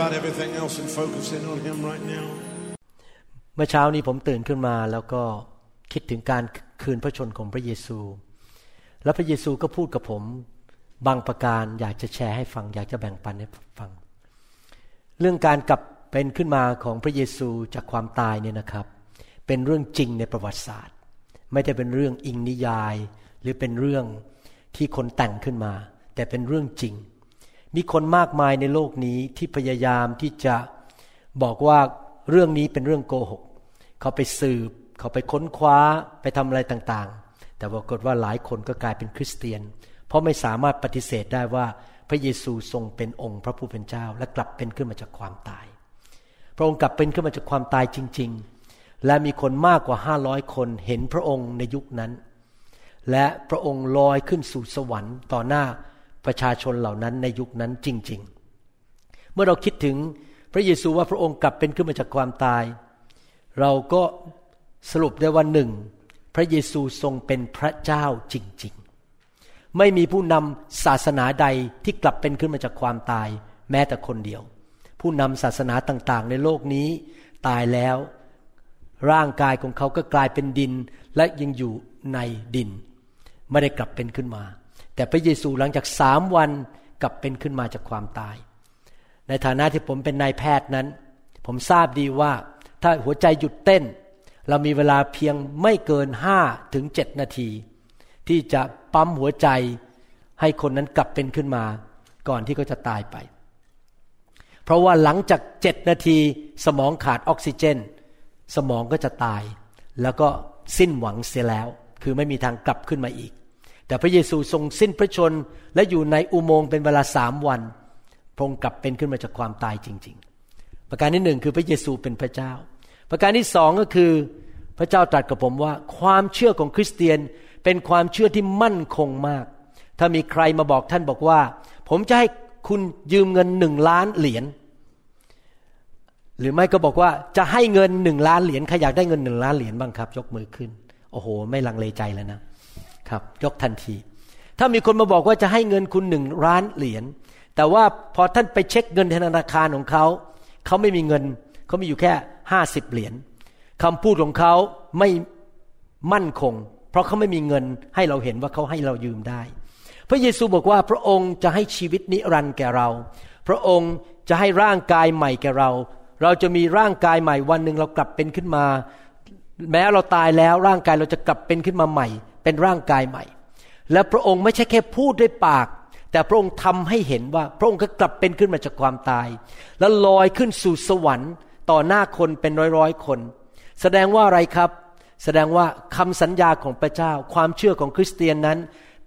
about everything else and focus in on Him right now. เมื่อเช้านี้ผมตื่นขึ้นมาแล้วก็คิดถึงการคืนพระชนของพระเยซู แล้วพระเยซูก็พูดกับผมบางประการอยากจะแชร์ให้ฟัง อยากจะแบ่งปันให้ฟัง เรื่องการกลับเป็นขึ้นมาของพระเยซูจากความตายเนี่ยนะครับ เป็นเรื่องจริงในประวัติศาสตร์ ไม่ได้เป็นเรื่องอิงนิยาย หรือเป็นเรื่องที่คนแต่งขึ้นมา แต่เป็นเรื่องจริง มีคนมากมายในโลกนี้ที่พยายามที่จะบอกว่าเรื่องนี้เป็นเรื่องโกหก เขาไปสืบ เขาไปค้นคว้าไปทำอะไรต่างๆ แต่ปรากฏว่าหลายคนก็กลายเป็นคริสเตียน เพราะไม่สามารถปฏิเสธได้ว่าพระเยซูทรงเป็นองค์พระผู้เป็นเจ้า และกลับเป็นขึ้นมาจากความตาย พระองค์กลับเป็นขึ้นมาจากความตายจริง ๆ และมีคนมากกว่าห้าร้อยคนเห็นพระองค์ในยุคนั้น และพระองค์ลอยขึ้นสู่สวรรค์ต่อหน้า ประชาชนเหล่านั้นในยุคนั้นจริง ๆ เมื่อเราคิดถึงพระเยซูว่าพระองค์กลับเป็นขึ้นมาจากความตาย เราก็สรุปได้ว่าหนึ่งพระเยซูทรงเป็นพระเจ้าจริง ๆ ไม่มีผู้นำศาสนาใดที่กลับเป็นขึ้นมาจากความตาย แม้แต่คนเดียว ผู้นำศาสนาต่างๆ ในโลกนี้ตายแล้ว ร่างกายของเขาก็กลายเป็นดินและยังอยู่ในดิน ไม่ได้กลับเป็นขึ้นมา แต่พระเยซูหลังจากสามวันกลับเป็นขึ้นมาจากความตาย ในฐานะที่ผมเป็นนายแพทย์นั้น ผมทราบดีว่าถ้าหัวใจหยุดเต้น เรามีเวลาเพียงไม่เกินห้าถึงเจ็ดนาที ที่จะปั๊มหัวใจให้คนนั้นกลับเป็นขึ้นมา ก่อนที่เขาจะตายไป เพราะว่าหลังจากเจ็ดนาทีสมองขาดออกซิเจน สมองก็จะตาย แล้วก็สิ้นหวังเสียแล้ว คือไม่มีทางกลับขึ้นมาอีก แต่พระเยซูทรงสิ้นพระชนและอยู่ในอุโมงค์เป็นเวลาสามวันพระองค์กลับเป็นขึ้นมาจากความตายจริง ๆ ประการที่หนึ่งคือพระเยซูเป็นพระเจ้า ประการที่สองก็คือพระเจ้าตรัสกับผมว่า ความเชื่อของคริสเตียนเป็นความเชื่อที่มั่นคงมาก ถ้ามีใครมาบอกท่านบอกว่า ผมจะให้คุณยืมเงินหนึ่งล้านเหรียญหรือไม่ก็บอกว่าจะให้เงินหนึ่งล้านเหรียญใครอยากได้เงินหนึ่งล้านเหรียญบ้างครับ ยกมือขึ้น โอ้โห ไม่ลังเลใจแล้วนะ ครับยกทันที ถ้ามีคนมาบอกว่าจะให้เงินคุณหนึ่งล้านเหรียญแต่ว่าพอท่านไปเช็คเงินธนาคารของเขาเขาไม่มีเงินเขามีอยู่แค่ห้าสิบเหรียญคำพูดของเขาไม่มั่นคง เพราะเขาไม่มีเงินให้เราเห็นว่าเขาให้เรายืมได้ พระเยซูบอกว่าพระองค์จะให้ชีวิตนิรันดร์แก่เรา พระองค์จะให้ร่างกายใหม่แก่เรา เราจะมีร่างกายใหม่วันหนึ่งเรากลับเป็นขึ้นมา แม้เราตายแล้วร่างกายเราจะกลับเป็นขึ้นมาใหม่ เป็นร่างกายใหม่ และพระองค์ไม่ใช่แค่พูดด้วยปาก แต่พระองค์ทำให้เห็นว่า พระองค์ก็กลับเป็นขึ้นมาจากความตาย แล้วลอยขึ้นสู่สวรรค์ ต่อหน้าคนเป็นร้อยร้อยๆคน แสดงว่าอะไรครับ แสดงว่าคำสัญญาของพระเจ้า ความเชื่อของคริสเตียนนั้น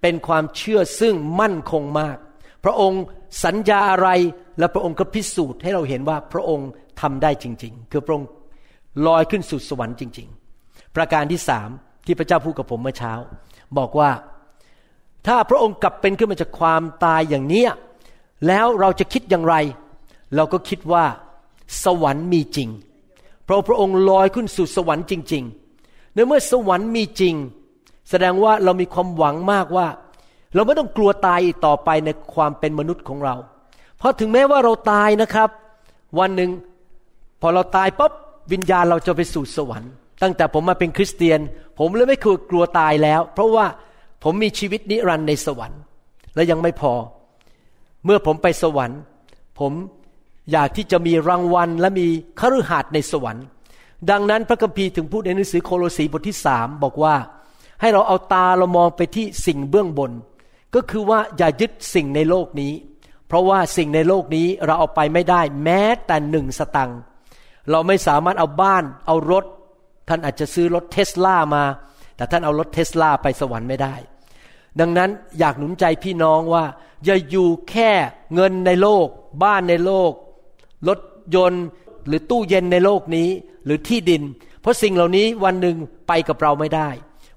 เป็นความเชื่อซึ่งมั่นคงมาก พระองค์สัญญาอะไรและพระองค์ก็พิสูจน์ให้เราเห็นว่าพระองค์ทำได้จริง ๆ คือพระองค์ลอยขึ้นสู่สวรรค์จริง ๆ ประการที่สาม ที่พระเจ้าพูดกับผมเมื่อเช้า บอกว่าถ้าพระองค์กลับเป็นขึ้นมาจากความตายอย่างเนี้ยแล้วเราจะคิดอย่างไร เราก็คิดว่าสวรรค์มีจริง เพราะพระองค์ลอยขึ้นสู่สวรรค์จริง ๆ ในเมื่อสวรรค์มีจริง แสดงว่าเรามีความหวังมากว่า เราไม่ต้องกลัวตายอีกต่อไปในความเป็นมนุษย์ของเรา เพราะถึงแม้ว่าเราตายนะครับ วันหนึ่งพอเราตายปั๊บวิญญาณเราจะไปสู่สวรรค์ ตั้งแต่ผมมาเป็นคริสเตียน ผมเลยไม่คกลัวตายแล้ว เพราะว่าผมมีชีวิตนิรันดร์ในสวรรค์ และยังไม่พอ เมื่อผมไปสวรรค์ ผมอยากที่จะมีรางวัลและมีคฤหาสน์ในสวรรค์ ดังนั้นพระคัมภีร์ถึงพูดในหนังสือโคโลสีบทที่สามบอกว่า ให้เราเอาตาเรามองไปที่สิ่งเบื้องบน ก็คือว่าอย่ายึดสิ่งในโลกนี้ เพราะว่าสิ่งในโลกนี้เราเอาไปไม่ได้แม้แต่หนึ่งสตังค์เราไม่สามารถเอาบ้าน เอารถ ท่านอาจจะซื้อรถเทสลามา แต่ท่านเอารถเทสลาไปสวรรค์ไม่ได้ ดังนั้นอยากหนุนใจพี่น้องว่าอย่าอยู่แค่เงินในโลก บ้านในโลก รถยนต์ หรือตู้เย็นในโลกนี้ หรือที่ดิน เพราะสิ่งเหล่านี้วันหนึ่งไปกับเราไม่ได้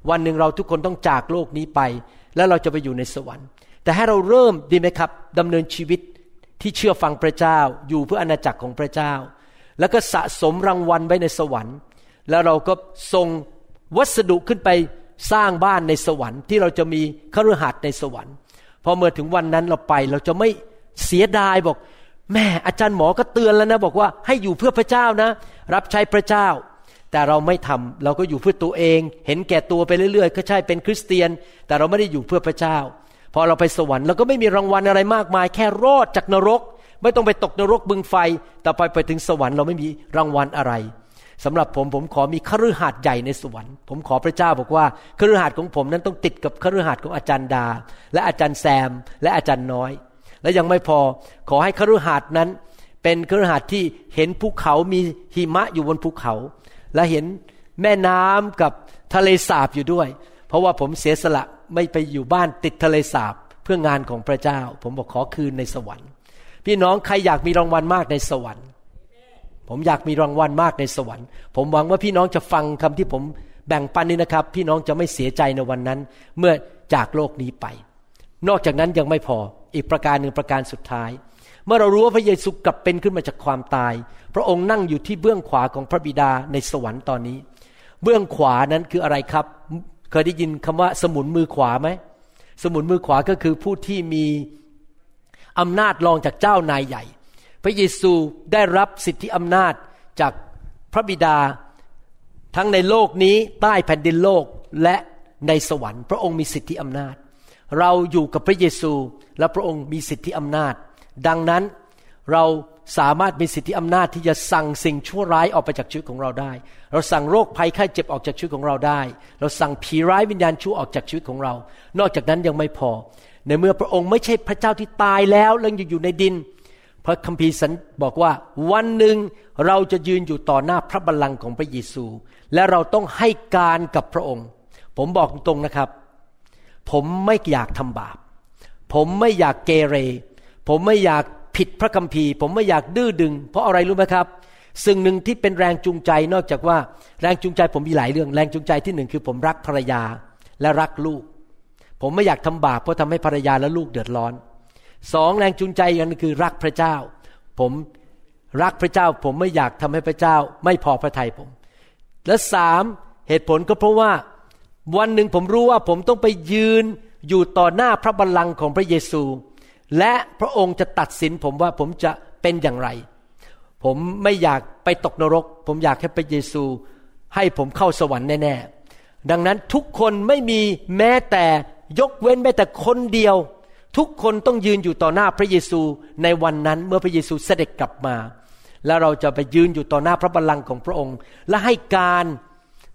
วันหนึ่งเราทุกคนต้องจากโลกนี้ไป แล้วเราจะไปอยู่ในสวรรค์ แต่ให้เราเริ่มดีไหมครับดำเนินชีวิตที่เชื่อฟังพระเจ้าอยู่เพื่ออาณาจักรของพระเจ้า แล้วก็สะสมรางวัลไว้ในสวรรค์ แล้วเราก็ส่งวัสดุขึ้นไปสร้างบ้านในสวรรค์ที่เราจะมีคฤหัสถ์ในสวรรค์พอเมื่อถึงวันนั้นเราไปเราจะไม่เสียดายบอก แม่อาจารย์หมอก็เตือนแล้วนะบอกว่าให้อยู่เพื่อพระเจ้านะ รับใช้พระเจ้า แต่เราไม่ทำเราก็อยู่เพื่อตัวเอง เห็นแก่ตัวไปเรื่อยๆ ก็ใช่เป็นคริสเตียน แต่เราไม่ได้อยู่เพื่อพระเจ้า พอเราไปสวรรค์เราก็ไม่มีรางวัลอะไรมากมาย แค่รอดจากนรก ไม่ต้องไปตกนรกบึงไฟ แต่ไปไปถึงสวรรค์เราไม่มีรางวัลอะไร สำหรับผมผมขอมีคฤหาสน์ใหญ่ในสวรรค์ผมขอพระเจ้าบอกว่าคฤหาสน์ของผมนั้นต้องติดกับคฤหาสน์ของอาจารย์ดา และอาจารย์แซม และอาจารย์น้อย และยังไม่พอขอให้คฤหาสน์นั้น เป็นคฤหาสน์ที่เห็นภูเขามีหิมะอยู่บนภูเขา และเห็นแม่น้ำกับทะเลสาบอยู่ด้วย เพราะว่าผมเสียสละไม่ไปอยู่บ้านติดทะเลสาบเพื่องานของพระเจ้า ผมบอกขอคืนในสวรรค์ พี่น้องใครอยากมีรางวัลมากในสวรรค์ ผมอยากมีรางวัลมากในสวรรค์ ผมหวังว่าพี่น้องจะฟังคำที่ผมแบ่งปันนี้นะครับ พี่น้องจะไม่เสียใจในวันนั้น เมื่อจากโลกนี้ไป นอกจากนั้นยังไม่พออีกประการหนึ่งประการสุดท้าย เมื่อเรารู้ว่าพระเยซูกลับเป็นขึ้นมาจากความตาย พระองค์นั่งอยู่ที่เบื้องขวาของพระบิดาในสวรรค์ตอนนี้ เบื้องขวานั้นคืออะไรครับ เคยได้ยินคำว่าสมุนมือขวาไหมสมุนมือขวาก็คือผู้ที่มีอำนาจรองจากเจ้านายใหญ่ ระเยซูได้รับสิทธิอำนาจจากพระบิดา ทั้งในโลกนี้ใต้แผ่นดินโลกและในสวรรค์ พระองค์มีสิทธิอำนาจ เราอยู่กับพระเยซูและพระองค์มีสิทธิอำนาจ ดังนั้นเราสามารถมีสิทธิอำนาจที่จะสั่งสิ่งชั่วร้ายออกไปจากชีวิตของเราได้ เราสั่งโรคภัยไข้เจ็บออกจากชีวิตของเราได้ เราสั่งผีร้ายวิญญาณชั่วออกจากชีวิตของเรา นอกจากนั้นยังไม่พอ ในเมื่อพระองค์ไม่ใช่พระเจ้าที่ตายแล้วแล้วยังอยู่ในดิน พระคัมภีร์สันบอกว่าวันหนึ่งเราจะยืนอยู่ต่อหน้าพระบัลลังก์ของพระเยซู และเราต้องให้การกับพระองค์ ผมบอกตรงนะครับ ผมไม่อยากทำบาป ผมไม่อยากเกเร ผมไม่อยากผิดพระคัมภีร์ ผมไม่อยากดื้อดึง เพราะอะไรรู้ไหมครับสิ่งหนึ่งที่เป็นแรงจูงใจนอกจากว่าแรงจูงใจผมมีหลายเรื่องแรงจูงใจที่หนึ่งคือผมรักภรรยาและรักลูก ผมไม่อยากทำบาปเพราะทำให้ภรรยาและลูกเดือดร้อน สองแรงจูงใจกันคือรักพระเจ้า ผมรักพระเจ้า ผมไม่อยากทำให้พระเจ้า ไม่พอพระทัยผม และสามเหตุผลก็เพราะว่าวันหนึ่งผมรู้ว่าผมต้องไปยืนอยู่ต่อหน้าพระบัลลังก์ของพระเยซู และพระองค์จะตัดสินผมว่าผมจะเป็นอย่างไร ผมไม่อยากไปตกนรก ผมอยากให้พระเยซู ให้ผมเข้าสวรรค์แน่ๆดังนั้นทุกคนไม่มีแม้แต่ยกเว้นแม้แต่คนเดียว ทุกคนต้องยืนอยู่ต่อหน้าพระเยซูในวันนั้นเมื่อพระเยซูเสด็จกลับมา แล้วเราจะไปยืนอยู่ต่อหน้าพระบัลลังก์ของพระองค์ และให้การ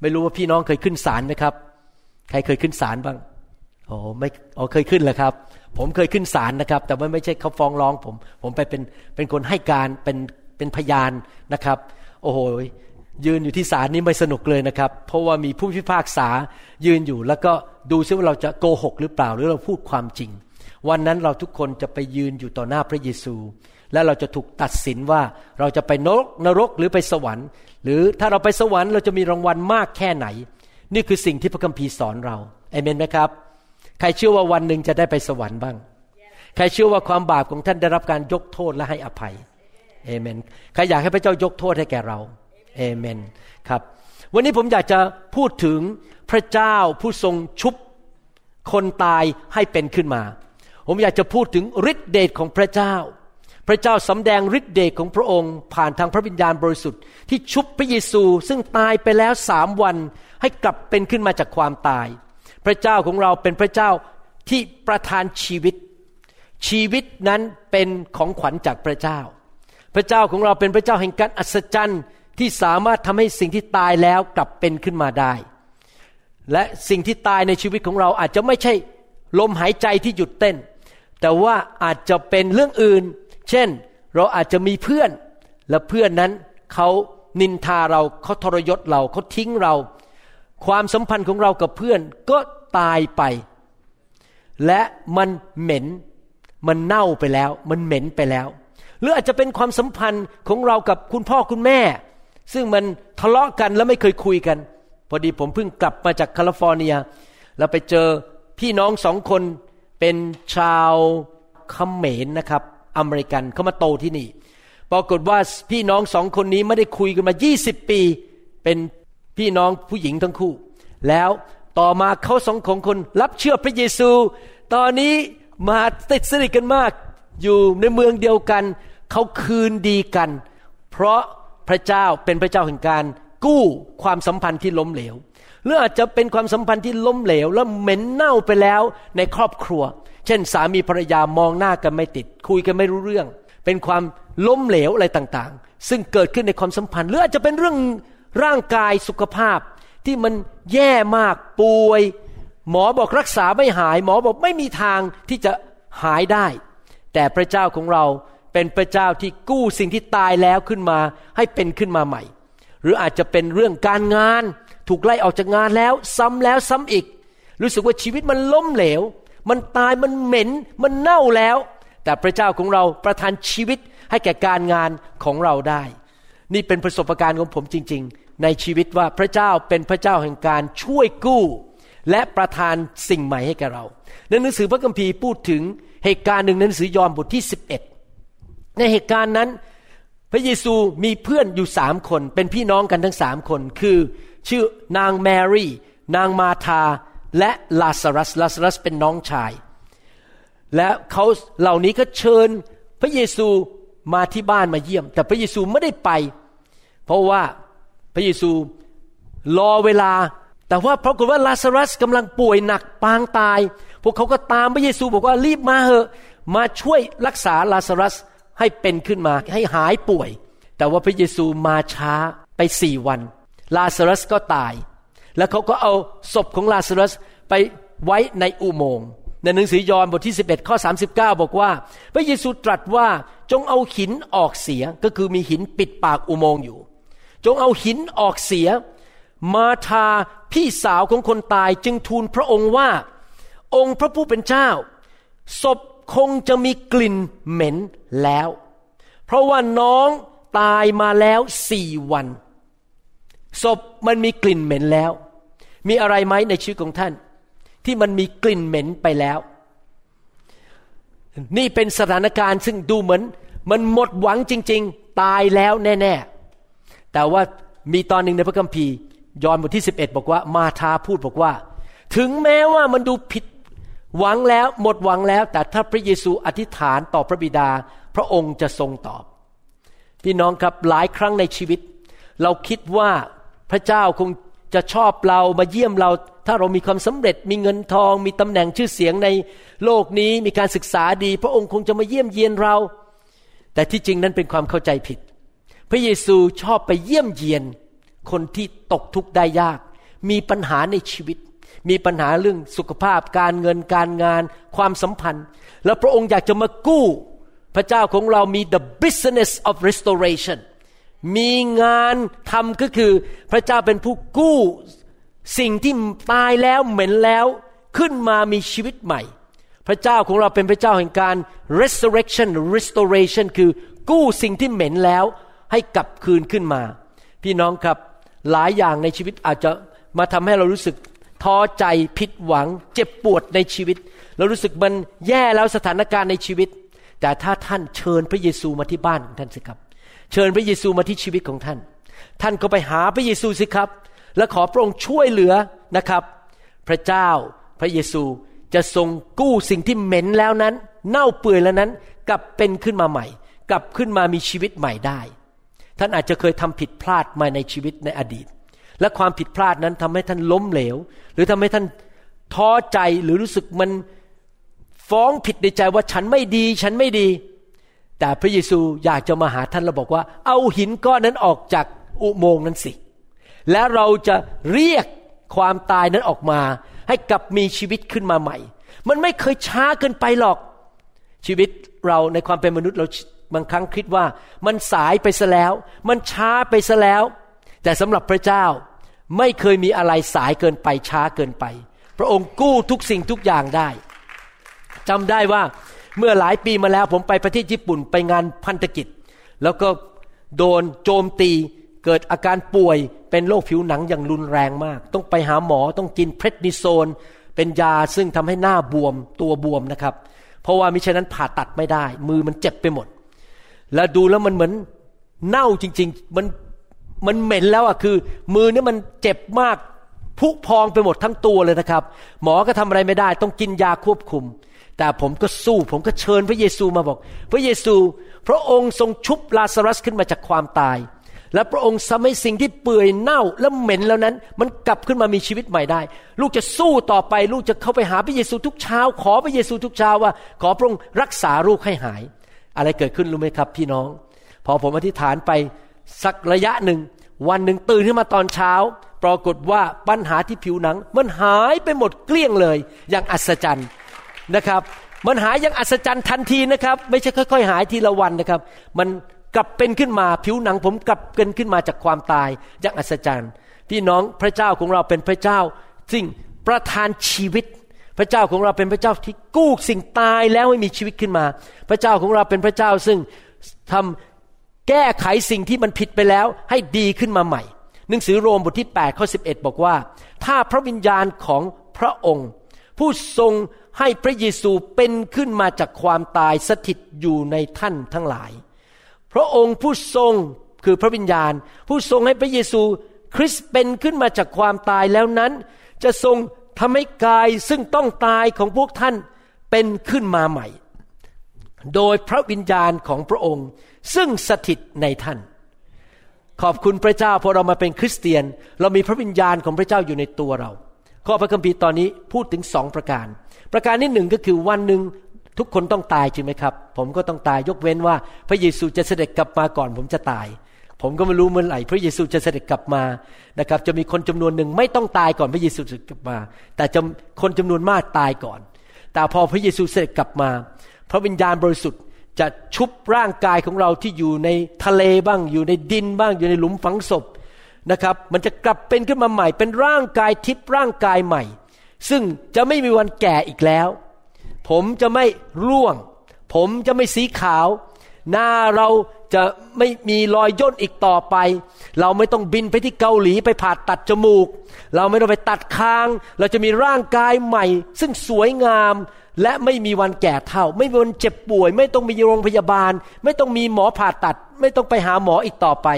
ไม่รู้ว่าพี่น้องเคยขึ้นศาลไหมครับ ใครเคยขึ้นศาลบ้างโอ้ไม่อ๋อเคยขึ้นเหรอครับ ผมเคยขึ้นศาลนะครับ แต่ว่าไม่ใช่เขาฟ้องร้องผม ผมไปเป็นเป็นคนให้การเป็นเป็นพยานนะครับ โอ้โหยืนอยู่ที่ศาลนี้ไม่สนุกเลยนะครับ เพราะว่ามีผู้พิพากษายืนอยู่แล้วก็ดูซิว่าเราจะโกหกหรือเปล่าหรือเราพูดความจริง วันนั้นเราทุกคนจะไปยืนอยู่ต่อหน้าพระเยซู และเราจะถูกตัดสินว่าเราจะไปนรกนรกหรือไปสวรรค์ หรือถ้าเราไปสวรรค์เราจะมีรางวัลมากแค่ไหน นี่คือสิ่งที่พระคัมภีร์สอนเราเอเมนไหมครับ ใครเชื่อว่าวันหนึ่งจะได้ไปสวรรค์บ้าง ใครเชื่อว่าความบาปของท่านได้รับการยกโทษและให้อภัยเอเมนใครอยากให้พระเจ้ายกโทษให้แก่เราเอเมนครับ วันนี้ผมอยากจะพูดถึงพระเจ้าผู้ทรงชุบคนตายให้เป็นขึ้นมา ผมอยากจะพูดถึงฤทธิเดชของพระเจ้า พระเจ้าสำแดงฤทธิเดชของพระองค์ ผ่านทางพระวิญญาณบริสุทธิ์ที่ชุบพระเยซูซึ่งตายไปแล้วสามวันให้กลับเป็นขึ้นมาจากความตาย พระเจ้าของเราเป็นพระเจ้าที่ประทานชีวิต ชีวิตนั้นเป็นของขวัญจากพระเจ้า พระเจ้าของเราเป็นพระเจ้าแห่งการอัศจรรย์ที่สามารถทำให้สิ่งที่ตายแล้วกลับเป็นขึ้นมาได้ และสิ่งที่ตายในชีวิตของเราอาจจะไม่ใช่ลมหายใจที่หยุดเต้น แต่ว่าอาจจะเป็นเรื่องอื่น เช่น เราอาจจะมีเพื่อน และเพื่อนนั้นเขานินทาเราเขาทรยศเราเขาทิ้งเรา ความสัมพันธ์ของเรากับเพื่อนก็ตายไป และมันเหม็น มันเน่าไปแล้ว มันเหม็นไปแล้ว หรืออาจจะเป็นความสัมพันธ์ของเรากับคุณพ่อคุณแม่ ซึ่งมันทะเลาะกันแล้วไม่เคยคุยกัน พอดีผมเพิ่งกลับมาจากแคลิฟอร์เนีย แล้วไปเจอพี่น้องสองคน เป็นชาวเขมรนะครับอเมริกันเขามาโตที่นี่ ปรากฏว่าพี่น้องสองคนนี้ไม่ได้คุยกันมา 20 ปี เป็นพี่น้องผู้หญิงทั้งคู่ แล้วต่อมาเขาสองของคนรับเชื่อพระเยซู ตอนนี้มาติดสนิทกันมาก อยู่ในเมืองเดียวกัน เขาคืนดีกัน เพราะพระเจ้าเป็นพระเจ้าแห่งการกู้ความสัมพันธ์ที่ล้มเหลว หรืออาจจะเป็นความสัมพันธ์ที่ล้มเหลว แล้วเหม็นเน่าไปแล้วในครอบครัว เช่น สามีภรรยามองหน้ากันไม่ติด คุยกันไม่รู้เรื่อง เป็นความล้มเหลวอะไรต่างๆ ซึ่งเกิดขึ้นในความสัมพันธ์ หรืออาจจะเป็นเรื่องร่างกายสุขภาพที่มันแย่มากป่วย หมอบอกรักษาไม่หาย หมอบอกไม่มีทางที่จะหายได้ แต่พระเจ้าของเราเป็นพระเจ้าที่กู้สิ่งที่ตายแล้วขึ้นมา ให้เป็นขึ้นมาใหม่ หรืออาจจะเป็นเรื่องการงาน ถูกไล่ออกจากงานแล้ว ซ้ำแล้วซ้ำอีก รู้สึกว่าชีวิตมันล้มเหลว มันตายมันเหม็น มันเน่าแล้ว แต่พระเจ้าของเราประทานชีวิตให้แก่การงานของเราได้ นี่เป็นประสบการณ์ของผมจริง ๆ ในชีวิตว่าพระเจ้าเป็นพระเจ้าแห่งการช่วยกู้ และประทานสิ่งใหม่ให้แก่เราในหนังสือพระคัมภีร์พูดถึงเหตุการณ์หนึ่งในหนังสือยอห์นบทที่ 11 ในเหตุการณ์นั้นพระเยซูมีเพื่อนอยู่สามคน เป็นพี่น้องกันทั้งสามคน คือ ชื่อนางแมรี่ นางมาธา และลาซารัส ลาซารัสเป็นน้องชาย และเขาเหล่านี้ก็เชิญพระเยซูมาที่บ้านมาเยี่ยม แต่พระเยซูไม่ได้ไป เพราะว่าพระเยซูรอเวลา แต่ว่าเพราะว่าลาซารัสกำลังป่วยหนักปางตาย พวกเขาก็ตามพระเยซูบอกว่ารีบมาเหอะ มาช่วยรักษาลาซารัสให้เป็นขึ้นมาให้หายป่วย แต่ว่าพระเยซูมาช้าไปสี่วัน ลาซารัสก็ตาย แล้วเขาก็เอาศพของลาซารัสไปไว้ในอุโมงค์ในหนังสือยอห์นบทที่ 11 ข้อ 39 บอกว่า พระเยซูตรัสว่าจงเอาหินออกเสียก็คือมีหินปิดปากอุโมงค์อยู่ จงเอาหินออกเสีย มาทาพี่สาวของคนตายจึงทูลพระองค์ว่า องค์พระผู้เป็นเจ้า ศพคงจะมีกลิ่นเหม็นแล้ว เพราะว่าน้องตายมาแล้วสี่วัน ศพมันมีกลิ่นเหม็นแล้ว มีอะไรไหมในชีวิตของท่าน ที่มันมีกลิ่นเหม็นไปแล้ว นี่เป็นสถานการณ์ซึ่งดูเหมือน มันหมดหวังจริง ๆ ตายแล้วแน่ ๆ แต่ว่ามีตอนหนึ่งในพระคัมภีร์ยอห์นบทที่ 11 บอกว่ามาทาพูดบอกว่า ถึงแม้ว่ามันดูผิดหวังแล้วหมดหวังแล้ว แต่ถ้าพระเยซูอธิษฐานต่อพระบิดา พระองค์จะทรงตอบ พี่น้องครับหลายครั้งในชีวิต เราคิดว่า พระเจ้าคงจะชอบเรามาเยี่ยมเรา ถ้าเรามีความสำเร็จมีเงินทอง มีตำแหน่งชื่อเสียงในโลกนี้มีการศึกษาดี พระองค์คงจะมาเยี่ยมเยียนเรา แต่ที่จริงนั้นเป็นความเข้าใจผิด พระเยซูชอบไปเยี่ยมเยียน คนที่ตกทุกข์ได้ยาก มีปัญหาในชีวิต มีปัญหาเรื่องสุขภาพการเงินการงาน ความสัมพันธ์ แล้วพระองค์อยากจะมากู้ พระเจ้าของเรามี the business of restoration มีงานทำก็คือพระเจ้าเป็นผู้กู้ สิ่งที่ตายแล้วเหม็นแล้วขึ้นมามีชีวิตใหม่ พระเจ้าของเราเป็นพระเจ้าแห่งการ resurrection restoration คือกู้สิ่งที่เหม็นแล้วให้กลับคืนขึ้นมา พี่น้องครับหลายอย่างในชีวิตอาจจะมาทำให้เรารู้สึกท้อใจผิดหวัง เจ็บปวดในชีวิต เรารู้สึกมันแย่แล้วสถานการณ์ในชีวิต แต่ถ้าท่านเชิญพระเยซูมาที่บ้านของท่านสิครับ เชิญพระเยซูมาที่ชีวิตของท่าน ท่านก็ไปหาพระเยซูสิครับ และขอพระองค์ช่วยเหลือนะครับ พระเจ้าพระเยซูจะทรงกู้สิ่งที่เหม็นแล้วนั้น เน่าเปื่อยแล้วนั้น กลับเป็นขึ้นมาใหม่ กลับขึ้นมามีชีวิตใหม่ได้ ท่านอาจจะเคยทำผิดพลาดมาในชีวิตในอดีต และความผิดพลาดนั้นทำให้ท่านล้มเหลว หรือทำให้ท่านท้อใจหรือรู้สึกมันฟ้องผิดในใจว่าฉันไม่ดี ฉันไม่ดี แต่พระเยซูอยากจะมาหาท่านแล้วบอกว่า เอาหินก้อนนั้นออกจากอุโมงค์นั้นสิ และเราจะเรียกความตายนั้นออกมา ให้กลับมีชีวิตขึ้นมาใหม่ มันไม่เคยช้าเกินไปหรอก ชีวิตเราในความเป็นมนุษย์เราบางครั้งคิดว่า มันสายไปซะแล้ว มันช้าไปซะแล้ว แต่สำหรับพระเจ้าไม่เคยมีอะไรสายเกินไปช้าเกินไป พระองค์กู้ทุกสิ่งทุกอย่างได้จำได้ว่า เมื่อหลายปีมาแล้วผมไปประเทศญี่ปุ่นไปงานพันธกิจ แล้วก็โดนโจมตีเกิดอาการป่วยเป็นโรคผิวหนังอย่างรุนแรงมาก ต้องไปหาหมอต้องกินเพรดนิโซน เป็นยาซึ่งทำให้หน้าบวมตัวบวมนะครับ เพราะว่ามิฉะนั้นผ่าตัดไม่ได้ มือมันเจ็บไปหมด แล้วดูแล้วมันเหมือนเน่าจริง ๆ มันมันเหม็นแล้วอะคือ มือเนี่ยมันเจ็บมากพุพองไปหมดทั้งตัวเลยนะครับ หมอก็ทำอะไรไม่ได้ ต้องกินยาควบคุม แต่ผมก็สู้ผมก็เชิญพระเยซูมาบอก พระเยซู พระองค์ทรงชุบลาซารัสขึ้นมาจากความตาย และพระองค์ทำให้สิ่งที่เปื่อยเน่าและเหม็นแล้วนั้น มันกลับขึ้นมามีชีวิตใหม่ได้ ลูกจะสู้ต่อไป ลูกจะเข้าไปหาพระเยซูทุกเช้า ขอพระเยซูทุกเช้าว่า ขอพระองค์รักษาลูกให้หาย อะไรเกิดขึ้นรู้ไหมครับ พี่น้อง พอผมอธิษฐานไปสักระยะหนึ่งวันหนึ่งตื่นขึ้นมาตอนเช้า ปรากฏว่าปัญหาที่ผิวหนัง มันหายไปหมดเกลี้ยงเลย อย่างอัศจรรย์ นะครับ มันหายอย่างอัศจรรย์ทันทีนะครับ ไม่ใช่ค่อย ๆ หายทีละวันนะครับ มันกลับเป็นขึ้นมาผิวหนังผมกลับเป็นขึ้นมาจากความตายอย่างอัศจรรย์ พี่น้องพระเจ้าของเราเป็นพระเจ้าสิ่งประทานชีวิต พระเจ้าของเราเป็นพระเจ้าที่กู้สิ่งตายแล้วให้มีชีวิตขึ้นมา พระเจ้าของเราเป็นพระเจ้าซึ่งทำแก้ไขสิ่งที่มันผิดไปแล้วให้ดีขึ้นมาใหม่ หนังสือโรมบทที่8ข้อ11 บอกว่า ถ้าพระวิญญาณของพระองค์ ผู้ทรง ให้พระเยซูเป็นขึ้นมาจากความตายสถิตอยู่ในท่านทั้งหลาย พระองค์ผู้ทรงคือพระวิญญาณ ผู้ทรงให้พระเยซู คริสต์เป็นขึ้นมาจากความตายแล้วนั้น จะทรงทำให้กายซึ่งต้องตายของพวกท่านเป็นขึ้นมาใหม่ โดยพระวิญญาณของพระองค์ซึ่งสถิตในท่าน ขอบคุณพระเจ้าพอเรามาเป็นคริสเตียน เรามีพระวิญญาณของพระเจ้าอยู่ในตัวเรา ข้อพระคัมภีร์ตอนนี้พูดถึงสองประการ ประการที่หนึ่งก็คือวันหนึ่งทุกคนต้องตายจริงไหมครับ ผมก็ต้องตายยกเว้นว่า พระเยซูจะเสด็จกลับมาก่อน ผมจะตาย ผมก็ไม่รู้เมื่อไหร่พระเยซูจะเสด็จกลับมานะครับ จะมีคนจำนวนหนึ่งไม่ต้องตายก่อนพระเยซูจะกลับมา แต่จะคนจำนวนมากตายก่อน แต่พอพระเยซูเสด็จกลับมา พระวิญญาณบริสุทธิ์จะชุบร่างกายของเราที่อยู่ในทะเลบ้าง อยู่ในดินบ้าง อยู่ในหลุมฝังศพ นะครับ มันจะกลับเป็นขึ้นมาใหม่ เป็นร่างกายทิพย์ร่างกายใหม่ ซึ่งจะไม่มีวันแก่อีกแล้ว ผมจะไม่ร่วง ผมจะไม่สีขาว หน้าเราจะไม่มีรอยย่นอีกต่อไป เราไม่ต้องบินไปที่เกาหลีไปผ่าตัดจมูก เราไม่ต้องไปตัดคาง เราจะมีร่างกายใหม่ ซึ่งสวยงาม และไม่มีวันแก่เท่า ไม่มีวันเจ็บป่วย ไม่ต้องมีโรงพยาบาล ไม่ต้องมีหมอผ่าตัด ไม่ต้องไปหาหมออีกต่อไป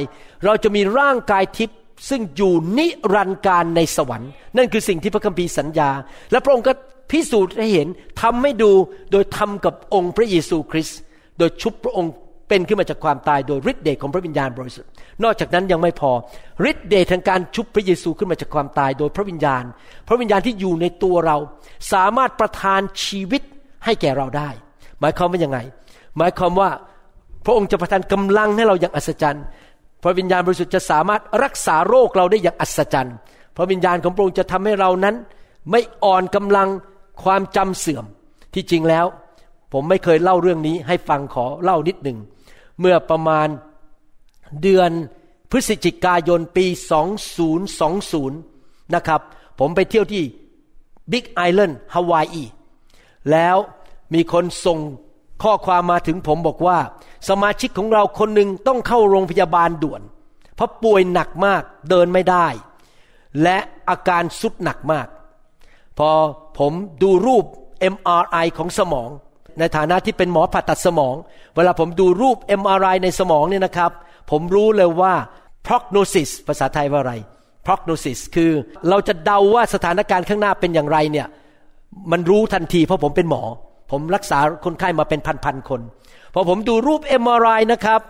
เราจะมีร่างกายทิพย์ซึ่งอยู่นิรันดร์การในสวรรค์ นั่นคือสิ่งที่พระคัมภีร์สัญญา และพระองค์ก็พิสูจน์ให้เห็นทำให้ดูโดยทำกับองค์พระเยซูคริสต์โดยชุบพระองค์ เป็นขึ้นมาจากความตายโดยฤทธิ์เดชของพระวิญญาณบริสุทธิ์ นอกจากนั้นยังไม่พอฤทธิ์เดชทางการชุบพระเยซูขึ้นมาจากความตายโดยพระวิญญาณ พระวิญญาณที่อยู่ในตัวเรา สามารถประทานชีวิตให้แก่เราได้ หมายความว่ายังไง หมายความว่าพระองค์จะประทานกำลังให้เราอย่างอัศจรรย์ พระวิญญาณบริสุทธิ์จะสามารถรักษาโรคเราได้อย่างอัศจรรย์ พระวิญญาณของพระองค์จะทำให้เรานั้น ไม่อ่อนกำลังความจำเสื่อมที่จริงแล้ว ผมไม่เคยเล่าเรื่องนี้ให้ฟังขอเล่านิดหนึ่ง เมื่อประมาณเดือนพฤศจิกายนปี 2020 นะครับ ผมไปเที่ยวที่บิ๊กไอแลนด์ฮาวายอีแล้วมีคนส่งข้อความมาถึงผมบอกว่า สมาชิกของเราคนหนึ่งต้องเข้าโรงพยาบาลด่วน เพราะป่วยหนักมากเดินไม่ได้ และอาการสุดหนักมาก พอผมดูรูป MRI ของสมอง ในฐานะที่เป็นหมอผ่าตัดสมอง เวลาผมดูรูป MRI ในสมองเนี่ยนะครับ ผมรู้เลยว่า prognosis ภาษาไทยว่าอะไร prognosis คือเราจะเดาว่าสถานการณ์ข้างหน้าเป็นอย่างไรเนี่ยมันรู้ทันทีเพราะผมเป็นหมอ ผมรักษาคนไข้มาเป็นพันๆคนพอผมดูรูปเอ็มรนะครับ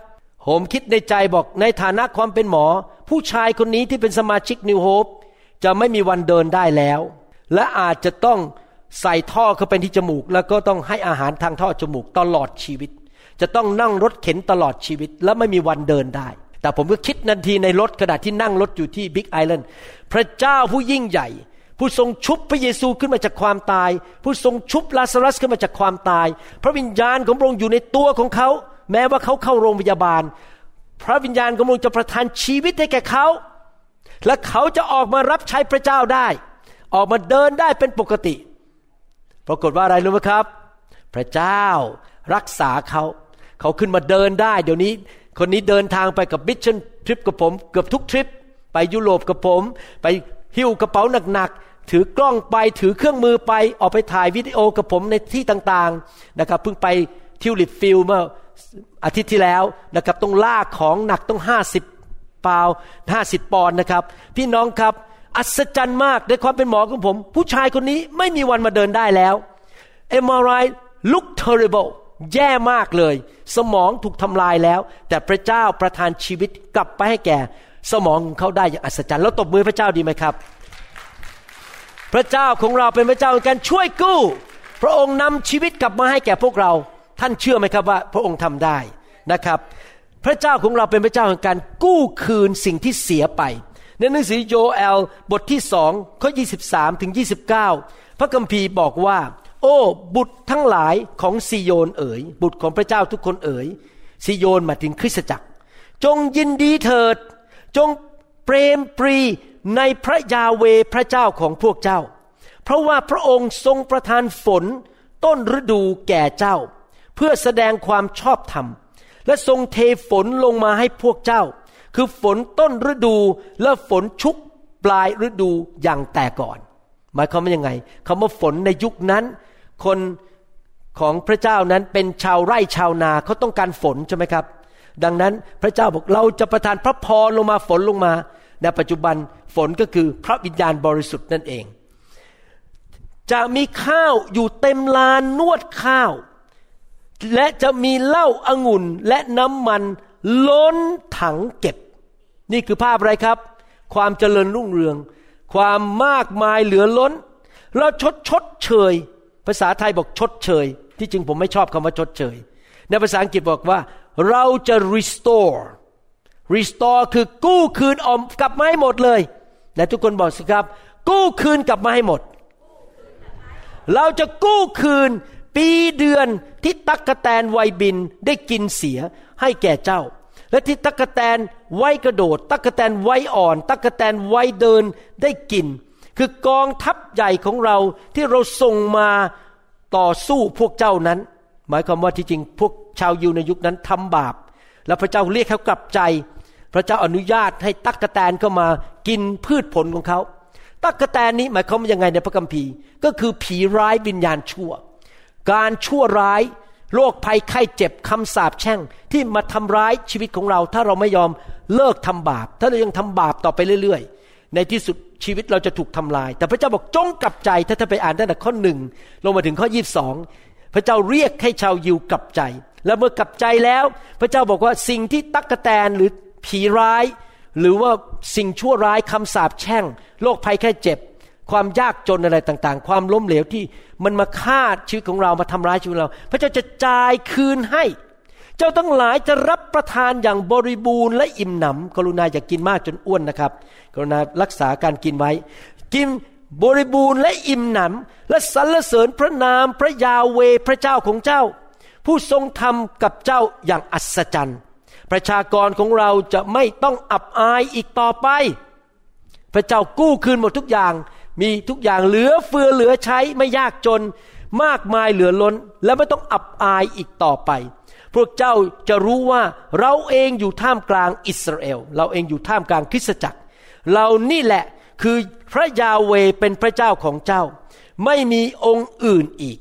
ผมคิดในใจบอกในฐานะความเป็นหมอ ผู้ชายคนนี้ที่เป็นสมาชิกนิวโฮปจะไม่มีวันเดินได้แล้ว และอาจจะต้อง ใส่ท่อเข้าไปที่จมูก แล้วก็ต้องให้อาหารทางท่อจมูกตลอดชีวิต จะต้องนั่งรถเข็นตลอดชีวิต และไม่มีวันเดินได้ แต่ผมก็คิดนาทีในรถขณะที่นั่งรถอยู่ที่บิ๊กไอแลนด์พระเจ้าผู้ยิ่งใหญ่ ผู้ทรงชุบพระเยซูขึ้นมาจากความตาย ผู้ทรงชุบลาซารัสขึ้นมาจากความตาย พระวิญญาณของพระองค์อยู่ในตัวของเขา แม้ว่าเขาเข้าโรงพยาบาล พระวิญญาณของพระองค์จะประทานชีวิตให้แก่เขาและเขาจะออกมารับใช้พระเจ้าได้ ออกมาเดินได้เป็นปกติ ปรากฏว่าอะไรรู้ไหมครับ พระเจ้ารักษาเขา เขาขึ้นมาเดินได้ เดี๋ยวนี้ คนนี้เดินทางไปกับ mission trip กับผม เกือบทุกทริป ไปยุโรปกับผม ไปหิ้วกระเป๋าหนักๆ ถือกล้องไปถือเครื่องมือไป ออกไปถ่ายวิดีโอกับผมในที่ต่างๆนะครับเพิ่งไป tulip field เมื่ออาทิตย์ที่แล้วนะครับต้องลากของหนักต้องห้าสิบปอนด์ห้าสิบปอนด์นะครับ พี่น้องครับ อัศจรรย์มากในความเป็นหมอของผม ผู้ชายคนนี้ไม่มีวันมาเดินได้แล้ว MRI look terrible แย่มากเลย สมองถูกทำลายแล้ว แต่พระเจ้าประทานชีวิตกลับไปให้แก่ สมองของเขาได้อย่างอัศจรรย์แล้วตบมือพระเจ้าดีไหมครับ พระเจ้าของเราเป็นพระเจ้าการช่วยกู้ พระองค์นำชีวิตกลับมาให้แก่พวกเรา ท่านเชื่อไหมครับว่า พระองค์ทำได้นะครับ พระเจ้าของเราเป็นพระเจ้าแห่งการกู้คืนสิ่งที่เสียไป ในหนังสือโยเอลบทที่สองข้อ 23 ถึง 29 พระคัมภีร์บอกว่า โอ้บุตรทั้งหลายของซิโยนเอ๋ย บุตรของพระเจ้าทุกคนเอ๋ยซิโยนมาถึงคริสตจักร จงยินดีเถิด จงเปรมปรีในพระยาเวพระเจ้าของพวกเจ้า เพราะว่าพระองค์ทรงประทานฝน ต้นฤดูแก่เจ้า เพื่อแสดงความชอบธรรม และทรงเทฝนลงมาให้พวกเจ้า คือฝนต้นฤดูและฝนชุกปลายฤดูอย่างแต่ก่อน หมายความว่ายังไงคำว่าฝนในยุคนั้น คนของพระเจ้านั้นเป็นชาวไร่ชาวนาเขาต้องการฝนใช่ไหมครับ ดังนั้นพระเจ้าบอกเราจะประทานพระพรลงมาฝนลงมา ในปัจจุบันฝนก็คือพระวิญญาณบริสุทธิ์นั่นเอง จะมีข้าวอยู่เต็มลานนวดข้าว และจะมีเหล้าอางุ่นและน้ำมันล้นถังเก็บ นี่คือภาพอะไรครับ ความเจริญรุ่งเรือง ความมากมายเหลือล้น เราชดชดเชย ภาษาไทยบอกชดเชย ที่จริงผมไม่ชอบคำว่าชดเชย ในภาษาอังกฤษบอกว่า เราจะ restore restore คือกู้คืนออมกลับมาให้หมดเลยและทุกคนบอกสิครับ กู้คืนกลับมาให้หมด เราจะกู้คืนปีเดือนที่ตักกะแตนไวบินได้กินเสียให้แก่เจ้า และที่ตักกะแตนไวกระโดด ตักกะแตนไวอ่อน ตักกะแตนไวเดินได้กิน คือกองทัพใหญ่ของเราที่เราส่งมาต่อสู้พวกเจ้านั้น หมายความว่าที่จริงพวกชาวยิวในยุคนั้นทำบาป แล้วพระเจ้าเรียกเขากลับใจ พระเจ้าอนุญาตให้ตักกะแตนเข้ามากินพืชผลของเขาตักกะแตนนี้หมายความว่ายังไงในพระคัมภีร์ ก็คือผีร้ายวิญญาณชั่ว การชั่วร้าย โรคภัยไข้เจ็บคำสาปแช่งที่มาทำร้ายชีวิตของเรา ถ้าเราไม่ยอมเลิกทำบาป ถ้าเรายังทำบาปต่อไปเรื่อยๆ ในที่สุดชีวิตเราจะถูกทำลาย แต่พระเจ้าบอกจงกลับใจ ถ้าท่านไปอ่านตั้งแต่ข้อหนึ่งลงมาถึงข้อยีบสองพระเจ้าเรียกให้ชาวยิวกลับใจ แล้วเมื่อกลับใจแล้ว พระเจ้าบอกว่าสิ่งที่ตักกะแตนหรือผีร้าย หรือว่าสิ่งชั่วร้ายคำสาปแช่งโรคภัยแค่เจ็บ ความยากจนอะไรต่างๆ ความล้มเหลวที่มันมาฆ่าชีวิตของเรามาทำร้ายชีวิตเรา พระเจ้าจะจ่ายคืนให้ เจ้าทั้งหลายจะรับประทานอย่างบริบูรณ์และอิ่มหนำกรุณาอย่ากกินมากจนอ้วนนะครับ กรุณารักษาการกินไว้ กินบริบูรณ์และอิ่มหนำและสรรเสริญพระนามพระยาเวพระเจ้าของเจ้า ผู้ทรงทำกับเจ้าอย่างอัศจรรย์ประชากรของเราจะไม่ต้องอับอายอีกต่อไป พระเจ้ากู้คืนหมดทุกอย่าง มีทุกอย่างเหลือเฟือเหลือใช้ไม่ยากจน มากมายเหลือล้น และไม่ต้องอับอายอีกต่อไป พวกเจ้าจะรู้ว่าเราเองอยู่ท่ามกลางอิสราเอล เราเองอยู่ท่ามกลางคริสตจักร เรานี่แหละคือพระยาเวเป็นพระเจ้าของเจ้า ไม่มีองค์อื่นอีก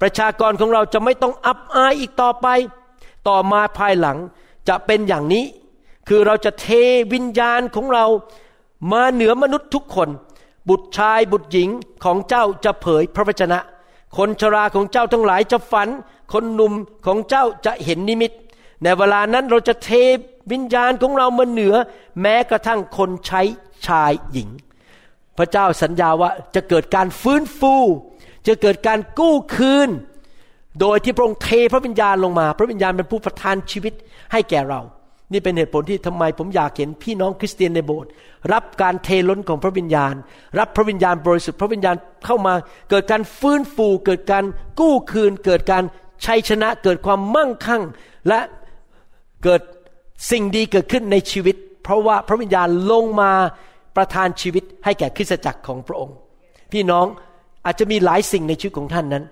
ประชากรของเราจะไม่ต้องอับอายอีกต่อไป ต่อมาภายหลังจะเป็นอย่างนี้ คือเราจะเทวิญญาณของเรามาเหนือมนุษย์ทุกคน บุตรชายบุตรหญิงของเจ้าจะเผยพระวจนะ คนชราของเจ้าทั้งหลายจะฝัน คนหนุ่มของเจ้าจะเห็นนิมิต ในเวลานั้นเราจะเทวิญญาณของเรามาเหนือ แม้กระทั่งคนใช้ชายหญิง พระเจ้าสัญญาว่าจะเกิดการฟื้นฟู จะเกิดการกู้คืน โดยที่พระองค์เทพระวิญญาณลงมา พระวิญญาณเป็นผู้ประทานชีวิตให้แก่เรา นี่เป็นเหตุผลที่ทำไมผมอยากเห็นพี่น้องคริสเตียนในโบสถ์รับการเทล้นของพระวิญญาณ รับพระวิญญาณบริสุทธิ์พระวิญญาณเข้ามาเกิดการฟื้นฟูเกิดการกู้คืน เกิดการชัยชนะเกิดความมั่งคั่ง และเกิดสิ่งดีเกิดขึ้นในชีวิต เพราะว่าพระวิญญาณลงมาประทานชีวิตให้แก่คริสตจักรของพระองค์ พี่น้องอาจจะมีหลายสิ่งในชีวิตของท่านนั้น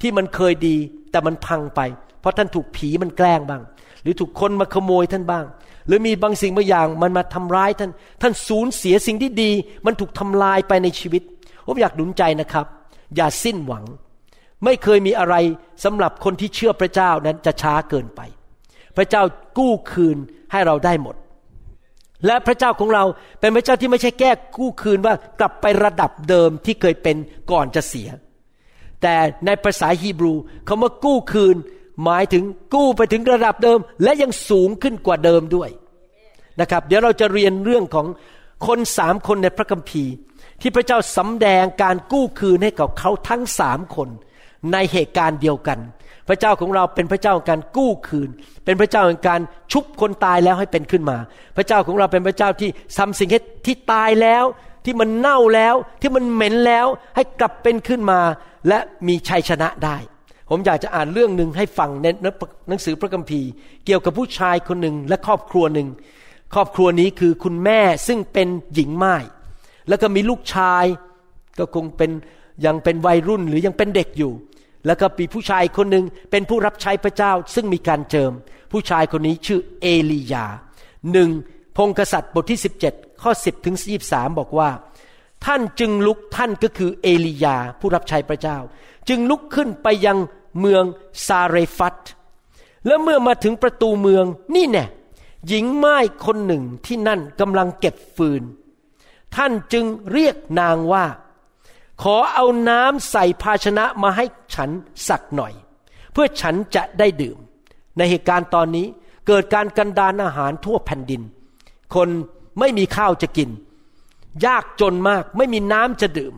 ที่มันเคยดีแต่มันพังไป เพราะท่านถูกผีมันแกล้งบ้าง รือถูกคนมาขโมยท่านบ้าง หรือมีบางสิ่งบางอย่างมันมาทำร้ายท่าน ท่านสูญเสียสิ่งที่ดี มันถูกทำลายไปในชีวิต ผมอยากหนุนใจนะครับ อย่าสิ้นหวัง ไม่เคยมีอะไรสำหรับคนที่เชื่อพระเจ้านั้นจะช้าเกินไป พระเจ้ากู้คืนให้เราได้หมด และพระเจ้าของเราเป็นพระเจ้าที่ไม่ใช่แก้กู้คืนว่ากลับไประดับเดิมที่เคยเป็นก่อนจะเสีย แต่ในภาษาฮีบรูคาว่ากู้คืน หมายถึงกู้ไปถึงระดับเดิม และยังสูงขึ้นกว่าเดิมด้วยนะครับ เดี๋ยวเราจะเรียนเรื่องของคนสามคนในพระคัมภีร์ ที่พระเจ้าสำแดงการกู้คืนให้กับเขาทั้งสามคนในเหตุการณ์เดียวกัน พระเจ้าของเราเป็นพระเจ้าของการกู้คืน เป็นพระเจ้าของการชุบคนตายแล้วให้เป็นขึ้นมา พระเจ้าของเราเป็นพระเจ้าที่ทำสิ่งที่ตายแล้ว ที่มันเน่าแล้วที่มันเหม็นแล้วให้กลับเป็นขึ้นมา และมีชัยชนะได้ ผมอยากจะอ่านเรื่องหนึ่งให้ฟังในหนังสือพระคัมภีร์ เกี่ยวกับผู้ชายคนหนึ่งและครอบครัวหนึ่ง ครอบครัวนี้คือคุณแม่ซึ่งเป็นหญิงไม้แล้วก็มีลูกชาย ก็คงเป็นยังเป็นวัยรุ่นหรือยังเป็นเด็กอยู่ แล้วก็มีผู้ชายคนหนึ่งเป็นผู้รับใช้พระเจ้าซึ่งมีการเจิม ผู้ชายคนนี้ชื่อเอลียาหนึ่งพงกษัตริย์บทที่ 17 ข้อ 10 ถึง 23 บอกว่า ท่านจึงลุกท่านก็คือเอลียาผู้รับใช้พระเจ้า จึงลุกขึ้นไปยังเมืองซาเรฟัตและเมื่อมาถึงประตูเมืองนี่แน่หญิงไม้คนหนึ่งที่นั่นกำลังเก็บฟืน ท่านจึงเรียกนางว่า ขอเอาน้ำใส่ภาชนะมาให้ฉันสักหน่อย เพื่อฉันจะได้ดื่ม ในเหตุการณ์ตอนนี้เกิดการกันดานอาหารทั่วแผ่นดิน คนไม่มีข้าวจะกิน ยากจนมาก ไม่มีน้ำจะดื่ม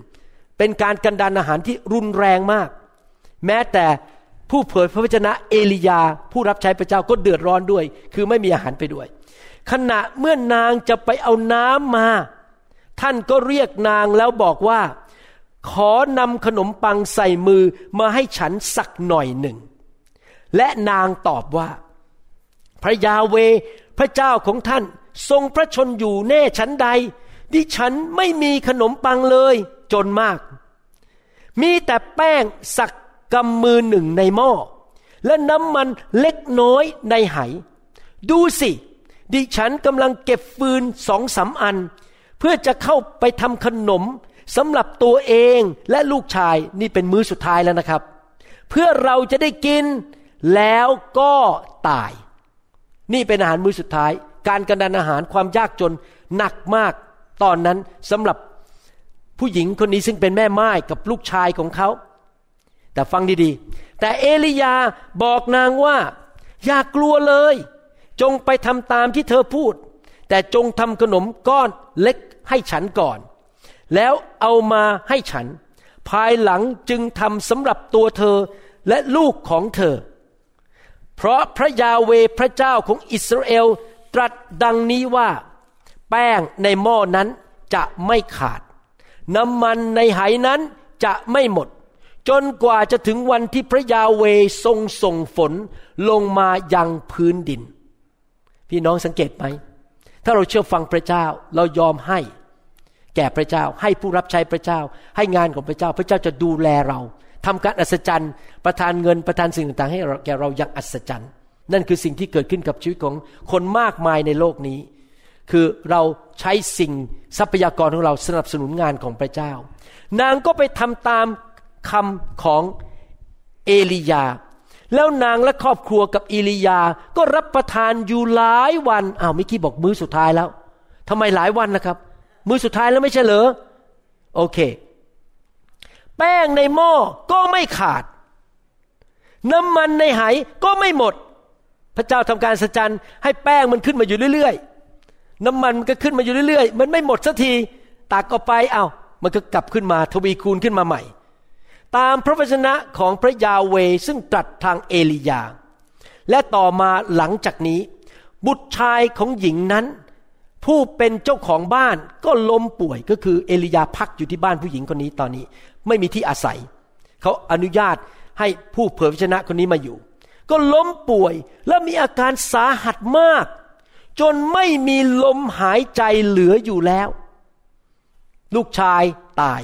เป็นการกันดานอาหารที่รุนแรงมาก แม้แต่ผู้เผยพระวจนะเอลียา ผู้รับใช้พระเจ้าก็เดือดร้อนด้วย คือไม่มีอาหารไปด้วย ขณะเมื่อนางจะไปเอาน้ำมา ท่านก็เรียกนางแล้วบอกว่า ขอนำขนมปังใส่มือมาให้ฉันสักหน่อยหนึ่ง และนางตอบว่า พระยาเวพระเจ้าของท่านทรงพระชนอยู่แน่ฉันใด ดิฉันไม่มีขนมปังเลย จนมาก มีแต่แป้งสักกำมือหนึ่งในหม้อ และน้ำมันเล็กน้อยในไห ดูสิ ดิฉันกำลังเก็บฟืนสองสาอัน เพื่อจะเข้าไปทำขนมสำหรับตัวเองและลูกชายนี่เป็นมื้อสุดท้ายแล้วนะครับ เพื่อเราจะได้กินแล้วก็ตาย นี่เป็นอาหารมื้อสุดท้าย การกันดานอาหารความยากจนหนักมาก ตอนนั้นสำหรับผู้หญิงคนนี้ซึ่งเป็นแม่ไม้กับลูกชายของเขา แต่ฟังดีๆ แต่เอลียาบอกนางว่า อย่ากลัวเลย จงไปทำตามที่เธอพูด แต่จงทำขนมก้อนเล็กให้ฉันก่อน แล้วเอามาให้ฉัน ภายหลังจึงทำสำหรับตัวเธอและลูกของเธอ เพราะพระยาเวพระเจ้าของอิสราเอลตรัสดังนี้ว่า แป้งในหม้อนั้นจะไม่ขาด น้ำมันในไหนั้นจะไม่หมด จนกว่าจะถึงวันที่พระยาเวทรงส่งฝนลงมายังพื้นดิน พี่น้องสังเกตไหม ถ้าเราเชื่อฟังพระเจ้าเรายอมให้ แก่พระเจ้าให้ผู้รับใช้พระเจ้า ให้งานของพระเจ้า พระเจ้าจะดูแลเราทำการอัศจรรย์ ประทานเงินประทานสิ่งต่างๆ ให้แก่เราอย่างอัศจรรย์ นั่นคือสิ่งที่เกิดขึ้นกับชีวิตของคนมากมายในโลกนี้ คือเราใช้สิ่งทรัพยากรของเราสนับสนุนงานของพระเจ้า นางก็ไปทำตามคำของเอลียา แล้วนางและครอบครัวกับเอลียาก็รับประทานอยู่หลายวันอ้าวมิกี้บอกมื้อสุดท้ายแล้วทำไมหลายวันนะครับ มื้อสุดท้ายแล้วไม่ใช่เหรอโอเค แป้งในหม้อก็ไม่ขาด น้ำมันในไหก็ไม่หมด พระเจ้าทำการสัจจันให้แป้งมันขึ้นมาอยู่เรื่อยๆ น้ำมันมันก็ขึ้นมาอยู่เรื่อยๆ มันไม่หมดสักทีตักออกไปเอา้ามันก็กลับขึ้นมาทวีคูณขึ้นมาใหม่ ตามพระวจนะของพระยาเวซึ่งตรัสทางเอลียา และต่อมาหลังจากนี้ บุตรชายของหญิงนั้น ผู้เป็นเจ้าของบ้านก็ล้มป่วยก็คือเอลียาพักอยู่ที่บ้านผู้หญิงคนนี้ตอนนี้ ไม่มีที่อาศัย เขาอนุญาตให้ผู้เผยพระชนะคนนี้มาอยู่ ก็ล้มป่วยและมีอาการสาหัสมาก จนไม่มีลมหายใจเหลืออยู่แล้ว ลูกชายตาย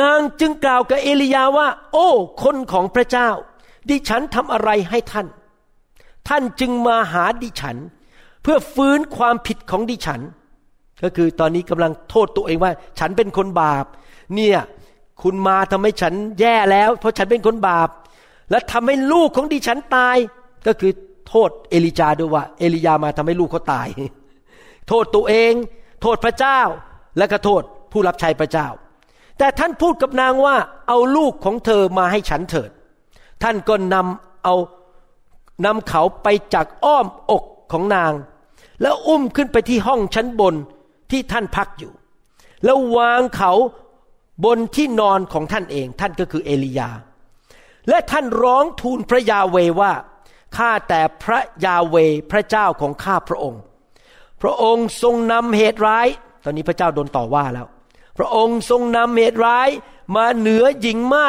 นางจึงกล่าวกับเอลียาว่า โอ้ คนของพระเจ้า ดิฉันทำอะไรให้ท่าน ท่านจึงมาหาดิฉัน เพื่อฟื้นความผิดของดิฉัน ก็คือตอนนี้กำลังโทษตัวเองว่า ฉันเป็นคนบาป เนี่ยคุณมาทำให้ฉันแย่แล้ว เพราะฉันเป็นคนบาป และทำให้ลูกของดิฉันตาย ก็คือ ทษเอลิจาด้วยว่า เอลียามาทำให้ลูกเขาตาย โทษตัวเอง โทษพระเจ้า และก็โทษผู้รับใช้พระเจ้า แต่ท่านพูดกับนางว่าเอาลูกของเธอมาให้ฉันเถิด ท่านก็นำเอานำเขาไปจากอ้อมอกของนาง แล้วอุ้มขึ้นไปที่ห้องชั้นบนที่ท่านพักอยู่ แล้ววางเขาบนที่นอนของท่านเอง ท่านก็คือเอลียา และท่านร้องทูลพระยาเวว่า ข้าแต่พระยาเวพระเจ้าของข้าพระองค์ พระองค์ทรงนำเหตุร้าย ตอนนี้พระเจ้าโดนต่อว่าแล้ว พระองค์ทรงนำเหตุร้ายมาเหนือหญิงไม้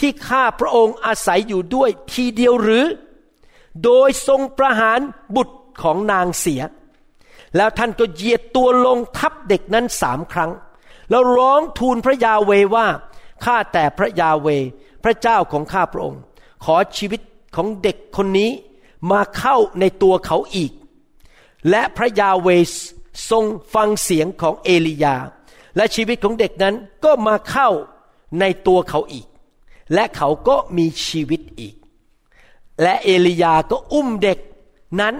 ที่ข้าพระองค์อาศัยอยู่ด้วยทีเดียวหรือ โดยทรงประหารบุตรของนางเสีย แล้วท่านก็เหยียดตัวลงทับเด็กนั้นสามครั้ง แล้วร้องทูลพระยาเวว่าข้าแต่พระยาเวพระเจ้าของข้าพระองค์ ขอชีวิต ของเด็กคนนี้มาเข้าในตัวเขาอีก และพระยาเวสทรงฟังเสียงของเอลียา และชีวิตของเด็กนั้นก็มาเข้าในตัวเขาอีก และเขาก็มีชีวิตอีก และเอลียาก็อุ้มเด็กนั้น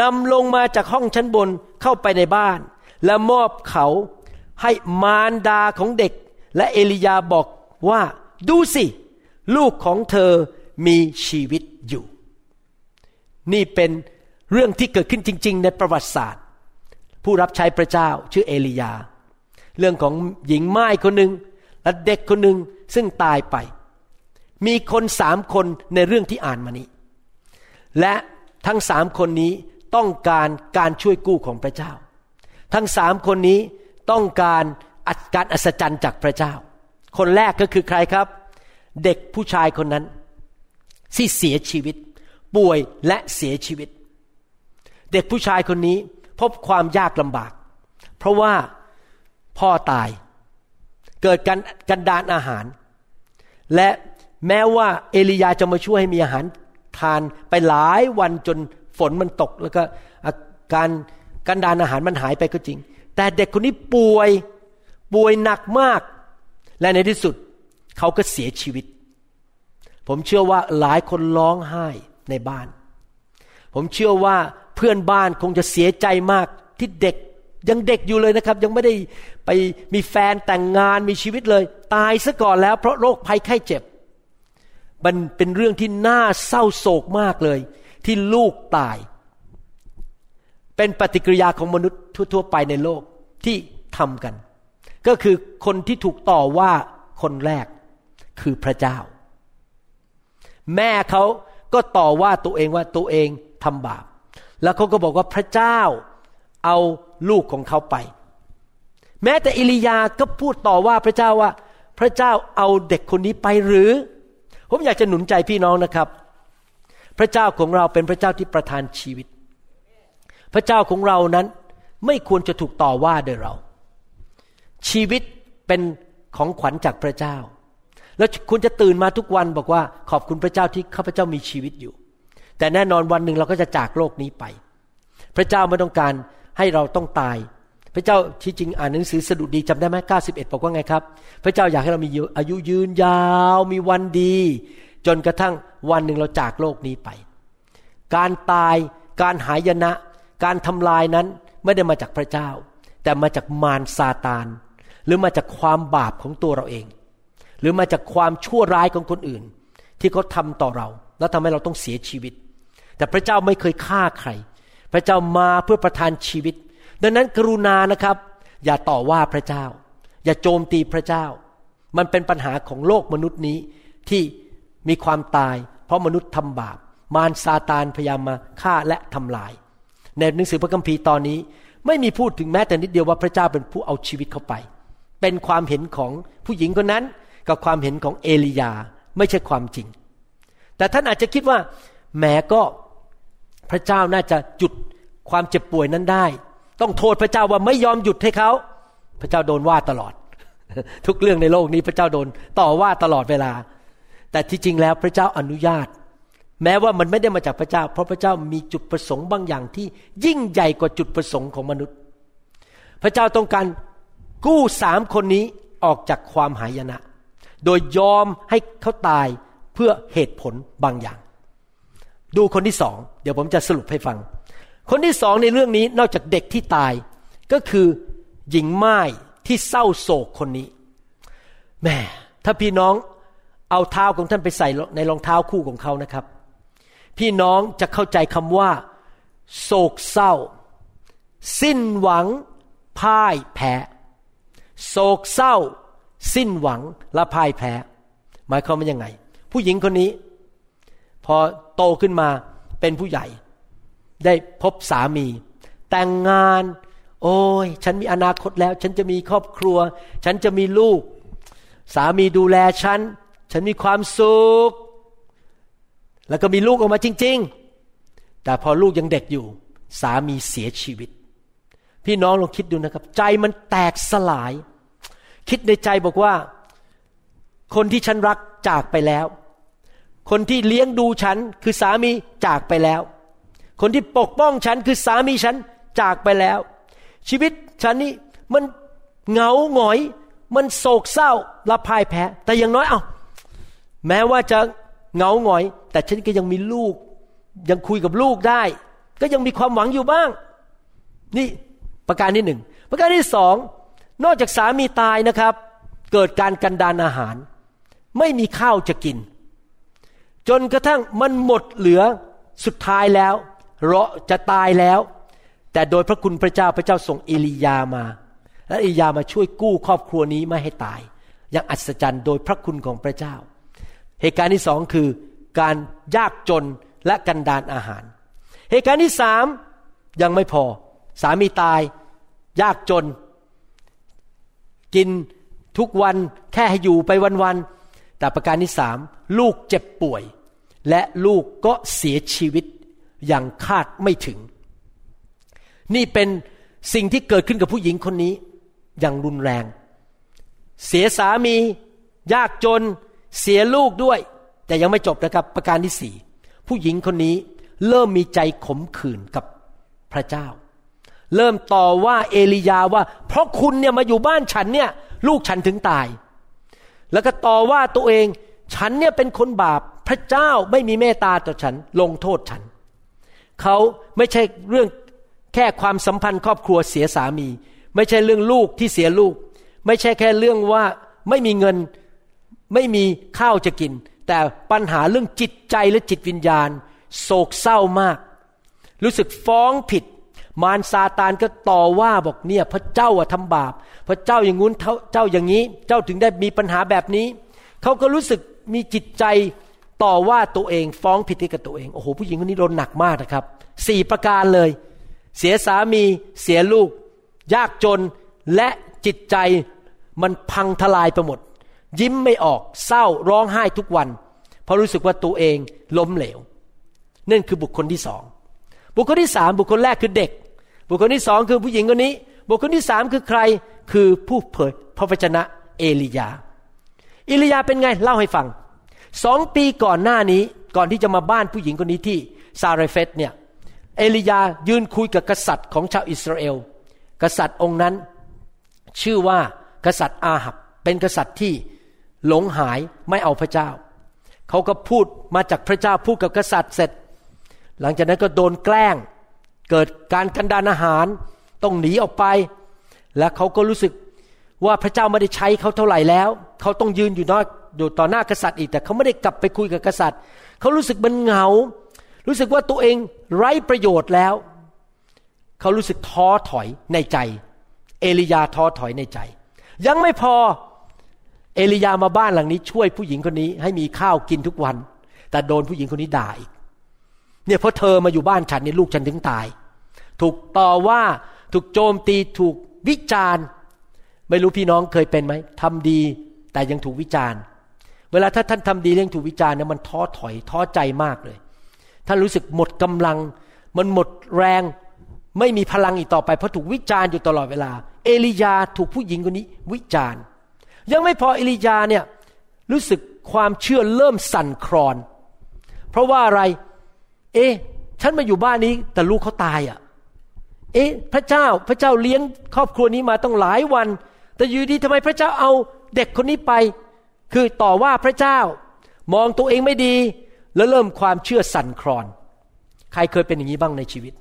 นำลงมาจากห้องชั้นบนเข้าไปในบ้าน และมอบเขาให้มารดาของเด็ก และเอลียาบอกว่า ดูสิ ลูกของเธอ มีชีวิตอยู่ นี่เป็นเรื่องที่เกิดขึ้นจริง ๆ ในประวัติศาสตร์ ผู้รับใช้พระเจ้าชื่อเอลียา เรื่องของหญิงไม้คนหนึ่งและเด็กคนหนึ่งซึ่งตายไป มีคนสามคนในเรื่องที่อ่านมานี้ และทั้งสามคนนี้ต้องการการช่วยกู้ของพระเจ้า ทั้งสามคนนี้ต้องการการอัศจรรย์จากพระเจ้า คนแรกก็คือใครครับ เด็กผู้ชายคนนั้น ที่เสียชีวิต ป่วยและเสียชีวิต เด็กผู้ชายคนนี้พบความยากลำบาก เพราะว่าพ่อตาย เกิดการกันดานอาหาร และแม้ว่าเอลียาจะมาช่วยให้มีอาหารทานไปหลายวันจนฝนมันตก แล้วก็อาการกันดานอาหารมันหายไปก็จริง แต่เด็กคนนี้ป่วยป่วยหนักมาก และในที่สุดเขาก็เสียชีวิต ผมเชื่อว่าหลายคนร้องไห้ในบ้าน ผมเชื่อว่าเพื่อนบ้านคงจะเสียใจมากที่เด็กยังเด็กอยู่เลยนะครับ ยังไม่ได้ไปมีแฟนแต่งงานมีชีวิตเลย ตายซะก่อนแล้ว เพราะโรคภัยไข้เจ็บ มันเป็นเรื่องที่น่าเศร้าโศกมากเลย ที่ลูกตาย เป็นปฏิกิริยาของมนุษย์ทั่วๆไปในโลกที่ทำกัน ก็คือคนที่ถูกต่อว่าคนแรกคือพระเจ้า แม่เขาก็ต่อว่าตัวเองว่าตัวเองทำบาป แล้วเขาก็บอกว่าพระเจ้าเอาลูกของเขาไป แม้แต่อิลียาก็พูดต่อว่าพระเจ้าว่า พระเจ้าเอาเด็กคนนี้ไปหรือ ผมอยากจะหนุนใจพี่น้องนะครับ พระเจ้าของเราเป็นพระเจ้าที่ประทานชีวิต พระเจ้าของเรานั้นไม่ควรจะถูกต่อว่าโดยเรา ชีวิตเป็นของขวัญจากพระเจ้า แล้วคุณจะตื่นมาทุกวันบอกว่า ขอบคุณพระเจ้าที่ข้าพเจ้ามีชีวิตอยู่ แต่แน่นอนวันหนึ่งเราก็จะจากโลกนี้ไป พระเจ้าไม่ต้องการให้เราต้องตาย พระเจ้าที่จริงอ่านหนังสือสดุดีจำได้ไหมเก้าสิบเอ็ดบอกว่าไงครับ พระเจ้าอยากให้เรามีอายุยืนยาวมีวันดี จนกระทั่งวันหนึ่งเราจากโลกนี้ไป การตายการหายนะ การทำลายนั้นไม่ได้มาจากพระเจ้า แต่มาจากมารซาตาน หรือมาจากความบาปของตัวเราเอง หรือมาจากความชั่วร้ายของคนอื่น ที่เขาทาต่อเรา แล้วทำให้เราต้องเสียชีวิต แต่พระเจ้าไม่เคยฆ่าใคร พระเจ้ามาเพื่อประทานชีวิต ดังนั้นกรุณานะครับ อย่าต่อว่าพระเจ้า อย่าโจมตีพระเจ้า มันเป็นปัญหาของโลกมนุษย์นี้ที่มีความตาย เพราะมนุษย์ทำบาป มารซาตานพยายามมาฆ่าและทำลาย ในหนังสือพระคัมภีร์ตอนนี้ไม่มีพูดถึงแม้แต่นิดเดียวว่าพระเจ้าเป็นผู้เอาชีวิตเข้าไป เป็นความเห็นของผู้หญิงคนนั้น กับความเห็นของเอลียาไม่ใช่ความจริง แต่ท่านอาจจะคิดว่าแหมก็พระเจ้าน่าจะหยุดความเจ็บป่วยนั้นได้ ต้องโทษพระเจ้าว่าไม่ยอมหยุดให้เขา พระเจ้าโดนว่าตลอด ทุกเรื่องในโลกนี้พระเจ้าโดนต่อว่าตลอดเวลา แต่ที่จริงแล้วพระเจ้าอนุญาต แม้ว่ามันไม่ได้มาจากพระเจ้า เพราะพระเจ้ามีจุดประสงค์บางอย่างที่ยิ่งใหญ่กว่าจุดประสงค์ของมนุษย์ พระเจ้าต้องการกู้สามคนนี้ออกจากความหายนะ โดยยอมให้เขาตายเพื่อเหตุผลบางอย่าง ดูคนที่สอง เดี๋ยวผมจะสรุปให้ฟัง คนที่สองในเรื่องนี้นอกจากเด็กที่ตาย ก็คือหญิงไม้ที่เศร้าโศกคนนี้แม่ถ้าพี่น้องเอาเท้าของท่านไปใส่ในรองเท้าคู่ของเขานะครับ พี่น้องจะเข้าใจคำว่า โศกเศร้า สิ้นหวังพ่ายแพ้โศกเศร้า สิ้นหวังและพ่ายแพ้ หมายความว่ายังไง ผู้หญิงคนนี้ พอโตขึ้นมาเป็นผู้ใหญ่ ได้พบสามี แต่งงาน โอ้ย ฉันมีอนาคตแล้ว ฉันจะมีครอบครัว ฉันจะมีลูก สามีดูแลฉัน ฉันมีความสุข แล้วก็มีลูกออกมาจริง ๆ แต่พอลูกยังเด็กอยู่ สามีเสียชีวิต พี่น้องลองคิดดูนะครับ ใจมันแตกสลาย คิดในใจบอกว่า คนที่ฉันรักจากไปแล้ว คนที่เลี้ยงดูฉันคือสามีจากไปแล้ว คนที่ปกป้องฉันคือสามีฉันจากไปแล้ว ชีวิตฉันนี่มันเหงาหงอย มันโศกเศร้าละพ่ายแพ้ แต่อย่างน้อยเอา้าแม้ว่าจะเหงาหงอย แต่ฉันก็ยังมีลูก ยังคุยกับลูกได้ ก็ยังมีความหวังอยู่บ้าง นี่ประการที่หนึ่งประการที่สอง นอกจากสามีตายนะครับ เกิดการกันดานอาหาร ไม่มีข้าวจะกิน จนกระทั่งมันหมดเหลือสุดท้ายแล้วเราจะตายแล้ว แต่โดยพระคุณพระเจ้าพระเจ้าส่งเอลียามา และเอลียามาช่วยกู้ครอบครัวนี้ไม่ให้ตาย อย่างอัศจรรย์โดยพระคุณของพระเจ้า เหตุการณ์ที่สองคือ การยากจนและกันดานอาหาร เหตุการณ์ที่สามยังไม่พอ สามีตาย ยากจน กินทุกวันแค่ให้อยู่ไปวันๆแต่ประการที่สามลูกเจ็บป่วย และลูกก็เสียชีวิตอย่างคาดไม่ถึง นี่เป็นสิ่งที่เกิดขึ้นกับผู้หญิงคนนี้ อย่างรุนแรง เสียสามี ยากจน เสียลูกด้วย แต่ยังไม่จบนะครับประการที่สี่ผู้หญิงคนนี้เริ่มมีใจขมขื่นกับพระเจ้า เริ่มต่อว่าเอลียาว่า เพราะคุณเนี่ยมาอยู่บ้านฉันเนี่ย ลูกฉันถึงตาย แล้วก็ต่อว่าตัวเอง ฉันเนี่ยเป็นคนบาปพระเจ้าไม่มีเมตตาต่อฉัน ลงโทษฉัน เขาไม่ใช่เรื่องแค่ความสัมพันธ์ครอบครัวเสียสามี ไม่ใช่เรื่องลูกที่เสียลูก ไม่ใช่แค่เรื่องว่าไม่มีเงินไม่มีข้าวจะกิน แต่ปัญหาเรื่องจิตใจและจิตวิญญาณ โศกเศร้ามาก รู้สึกฟ้องผิด มารซาตานก็ต่อว่าบอกเนี่ย พระเจ้าทำบาป พระเจ้าอย่างงู้นเจ้าอย่างนี้ เจ้าถึงได้มีปัญหาแบบนี้ เขาก็รู้สึกมีจิตใจต่อว่าตัวเองฟ้องผิดให้กับตัวเอง โอ้โหผู้หญิงคนนี้โดนหนักมากนะครับสี่ประการเลย เสียสามีเสียลูก ยากจนและจิตใจมันพังทลายไปหมด ยิ้มไม่ออกเศร้าร้องไห้ทุกวัน เพราะรู้สึกว่าตัวเองล้มเหลวนั่นคือบุคคลที่สองบุคคลที่สามบุคคลแรกคือเด็ก บุคคลที่สองคือผู้หญิงคนนี้ บุคคลที่สามคือใครคือผู้เผยพระวจนะเอลียาเอลียาเป็นไงเล่าให้ฟังสองปีก่อนหน้านี้ก่อนที่จะมาบ้านผู้หญิงคนนี้ที่ซาเรเฟตเนี่ยเอลียายืนคุยกับกษัตริย์ของชาวอิสราเอล กษัตริย์องค์นั้น ชื่อว่ากษัตริย์อาหับ เป็นกษัตริย์ที่หลงหายไม่เอาพระเจ้า เขาก็พูดมาจากพระเจ้าพูดกับกษัตริย์เสร็จ หลังจากนั้นก็โดนแกล้ง เกิดการกันดานอาหารต้องหนีออกไป และเขาก็รู้สึกว่าพระเจ้าไม่ได้ใช้เขาเท่าไหร่แล้ว เขาต้องยืนอยู่นอกอยู่ต่อหน้ากษัตริย์อีกแต่เขาไม่ได้กลับไปคุยกับกษัตริย์ เขารู้สึกมันเหงา รู้สึกว่าตัวเองไร้ประโยชน์แล้ว เขารู้สึกท้อถอยในใจ เอลียาท้อถอยในใจ ยังไม่พอเอลียามาบ้านหลังนี้ช่วยผู้หญิงคนนี้ให้มีข้าวกินทุกวัน แต่โดนผู้หญิงคนนี้ด่าอีก เนี่ยเพราะเธอมาอยู่บ้านฉันเนี่ยลูกฉันถึงตาย ถูกต่อว่าถูกโจมตีถูกวิจารณ์ ไม่รู้พี่น้องเคยเป็นไหมทำดีแต่ยังถูกวิจารณ์ เวลาถ้าท่านทำดีเรื่องถูกวิจารณ์เนี่ยมันท้อถอยท้อใจมากเลย ท่านรู้สึกหมดกำลัง มันหมดแรง ไม่มีพลังอีกต่อไปเพราะถูกวิจารณ์อยู่ตลอดเวลา เอลียาถูกผู้หญิงคนนี้ วิจารณ์ ยังไม่พอเอลียาเนี่ยรู้สึกความเชื่อเริ่มสั่นคลอน เพราะว่าอะไร เอ๊ะฉันมาอยู่บ้านนี้ แต่ลูกเขาตายอะ่ะ เอ๊ะ พระเจ้าพระเจ้าเลี้ยงครอบครัวนี้มาต้องหลายวัน แต่อยู่ดีทำไมพระเจ้าเอาเด็กคนนี้ไป คือต่อว่าพระเจ้ามองตัวเองไม่ดี แล้วเริ่มความเชื่อสั่นคลอน ใครเคยเป็นอย่างนี้บ้างในชีวิต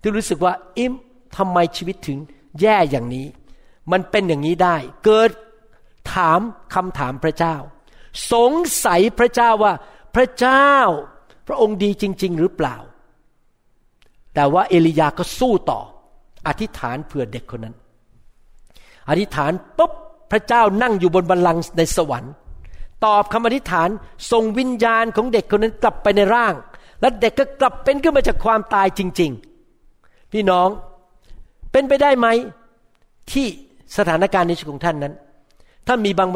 ที่รู้สึกว่าอิมทำไมชีวิตถึงแย่อย่างนี้ มันเป็นอย่างนี้ได้ เกิดถามคำถามพระเจ้า สงสัยพระเจ้าว่า พระเจ้า ระองค์ดีจริง ๆ หรือเปล่า แต่ว่าเอลียาก็สู้ต่อ อธิษฐานเผื่อเด็กคนนั้น อธิษฐานปุ๊บพระเจ้านั่งอยู่บนบัลลังก์ในสวรรค์ ตอบคำอธิษฐานส่งวิญญาณของเด็กคนนั้นกลับไปในร่าง และเด็กก็กลับเป็นขึ้นมาจากความตายจริง ๆ พี่น้องเป็นไปได้ไหมที่สถานการณ์ในชีวิตของท่านนั้น ถ้ามีบาง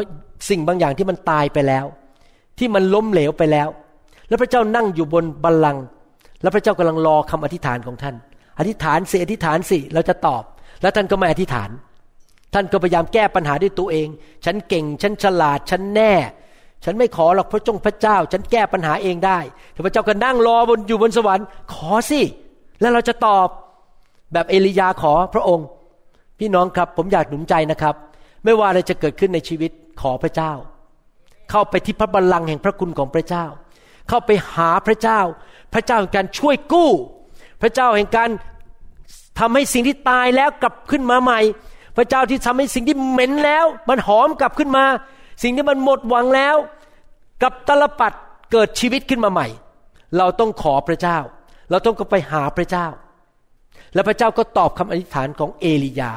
สิ่งบางอย่างที่มันตายไปแล้ว ที่มันล้มเหลวไปแล้ว แล้วพระเจ้านั่งอยู่บนบัลลังก์แล้วพระเจ้ากำลังรอคำอธิษฐานของท่าน อธิษฐานสิอธิษฐานสิเราจะตอบ แล้วท่านก็ไม่อธิษฐาน ท่านก็พยายามแก้ปัญหาด้วยตัวเอง ฉันเก่งฉันฉลาดฉันแน่ ฉันไม่ขอหรอกพระจงพระเจ้า ฉันแก้ปัญหาเองได้แต่พระเจ้าก็นั่งรอบนอยู่บนสวรรค์ ขอสิแล้วเราจะตอบแบบเอลียาขอพระองค์ พี่น้องครับผมอยากหนุนใจนะครับ ไม่ว่าอะไรจะเกิดขึ้นในชีวิตขอพระเจ้า เข้าไปที่พระบัลลังก์แห่งพระคุณของพระเจ้า เข้าไปหาพระเจ้า พระเจ้าแห่งการช่วยกู้ พระเจ้าแห่งการทำให้สิ่งที่ตายแล้วกลับขึ้นมาใหม่ พระเจ้าที่ทำให้สิ่งที่เหม็นแล้ว มันหอมกลับขึ้นมา สิ่งที่มันหมดหวังแล้วกับตลปัดเกิดชีวิตขึ้นมาใหม่ เราต้องขอพระเจ้า เราต้องก็ไปหาพระเจ้า และพระเจ้าก็ตอบคำอธิษฐานของเอลียา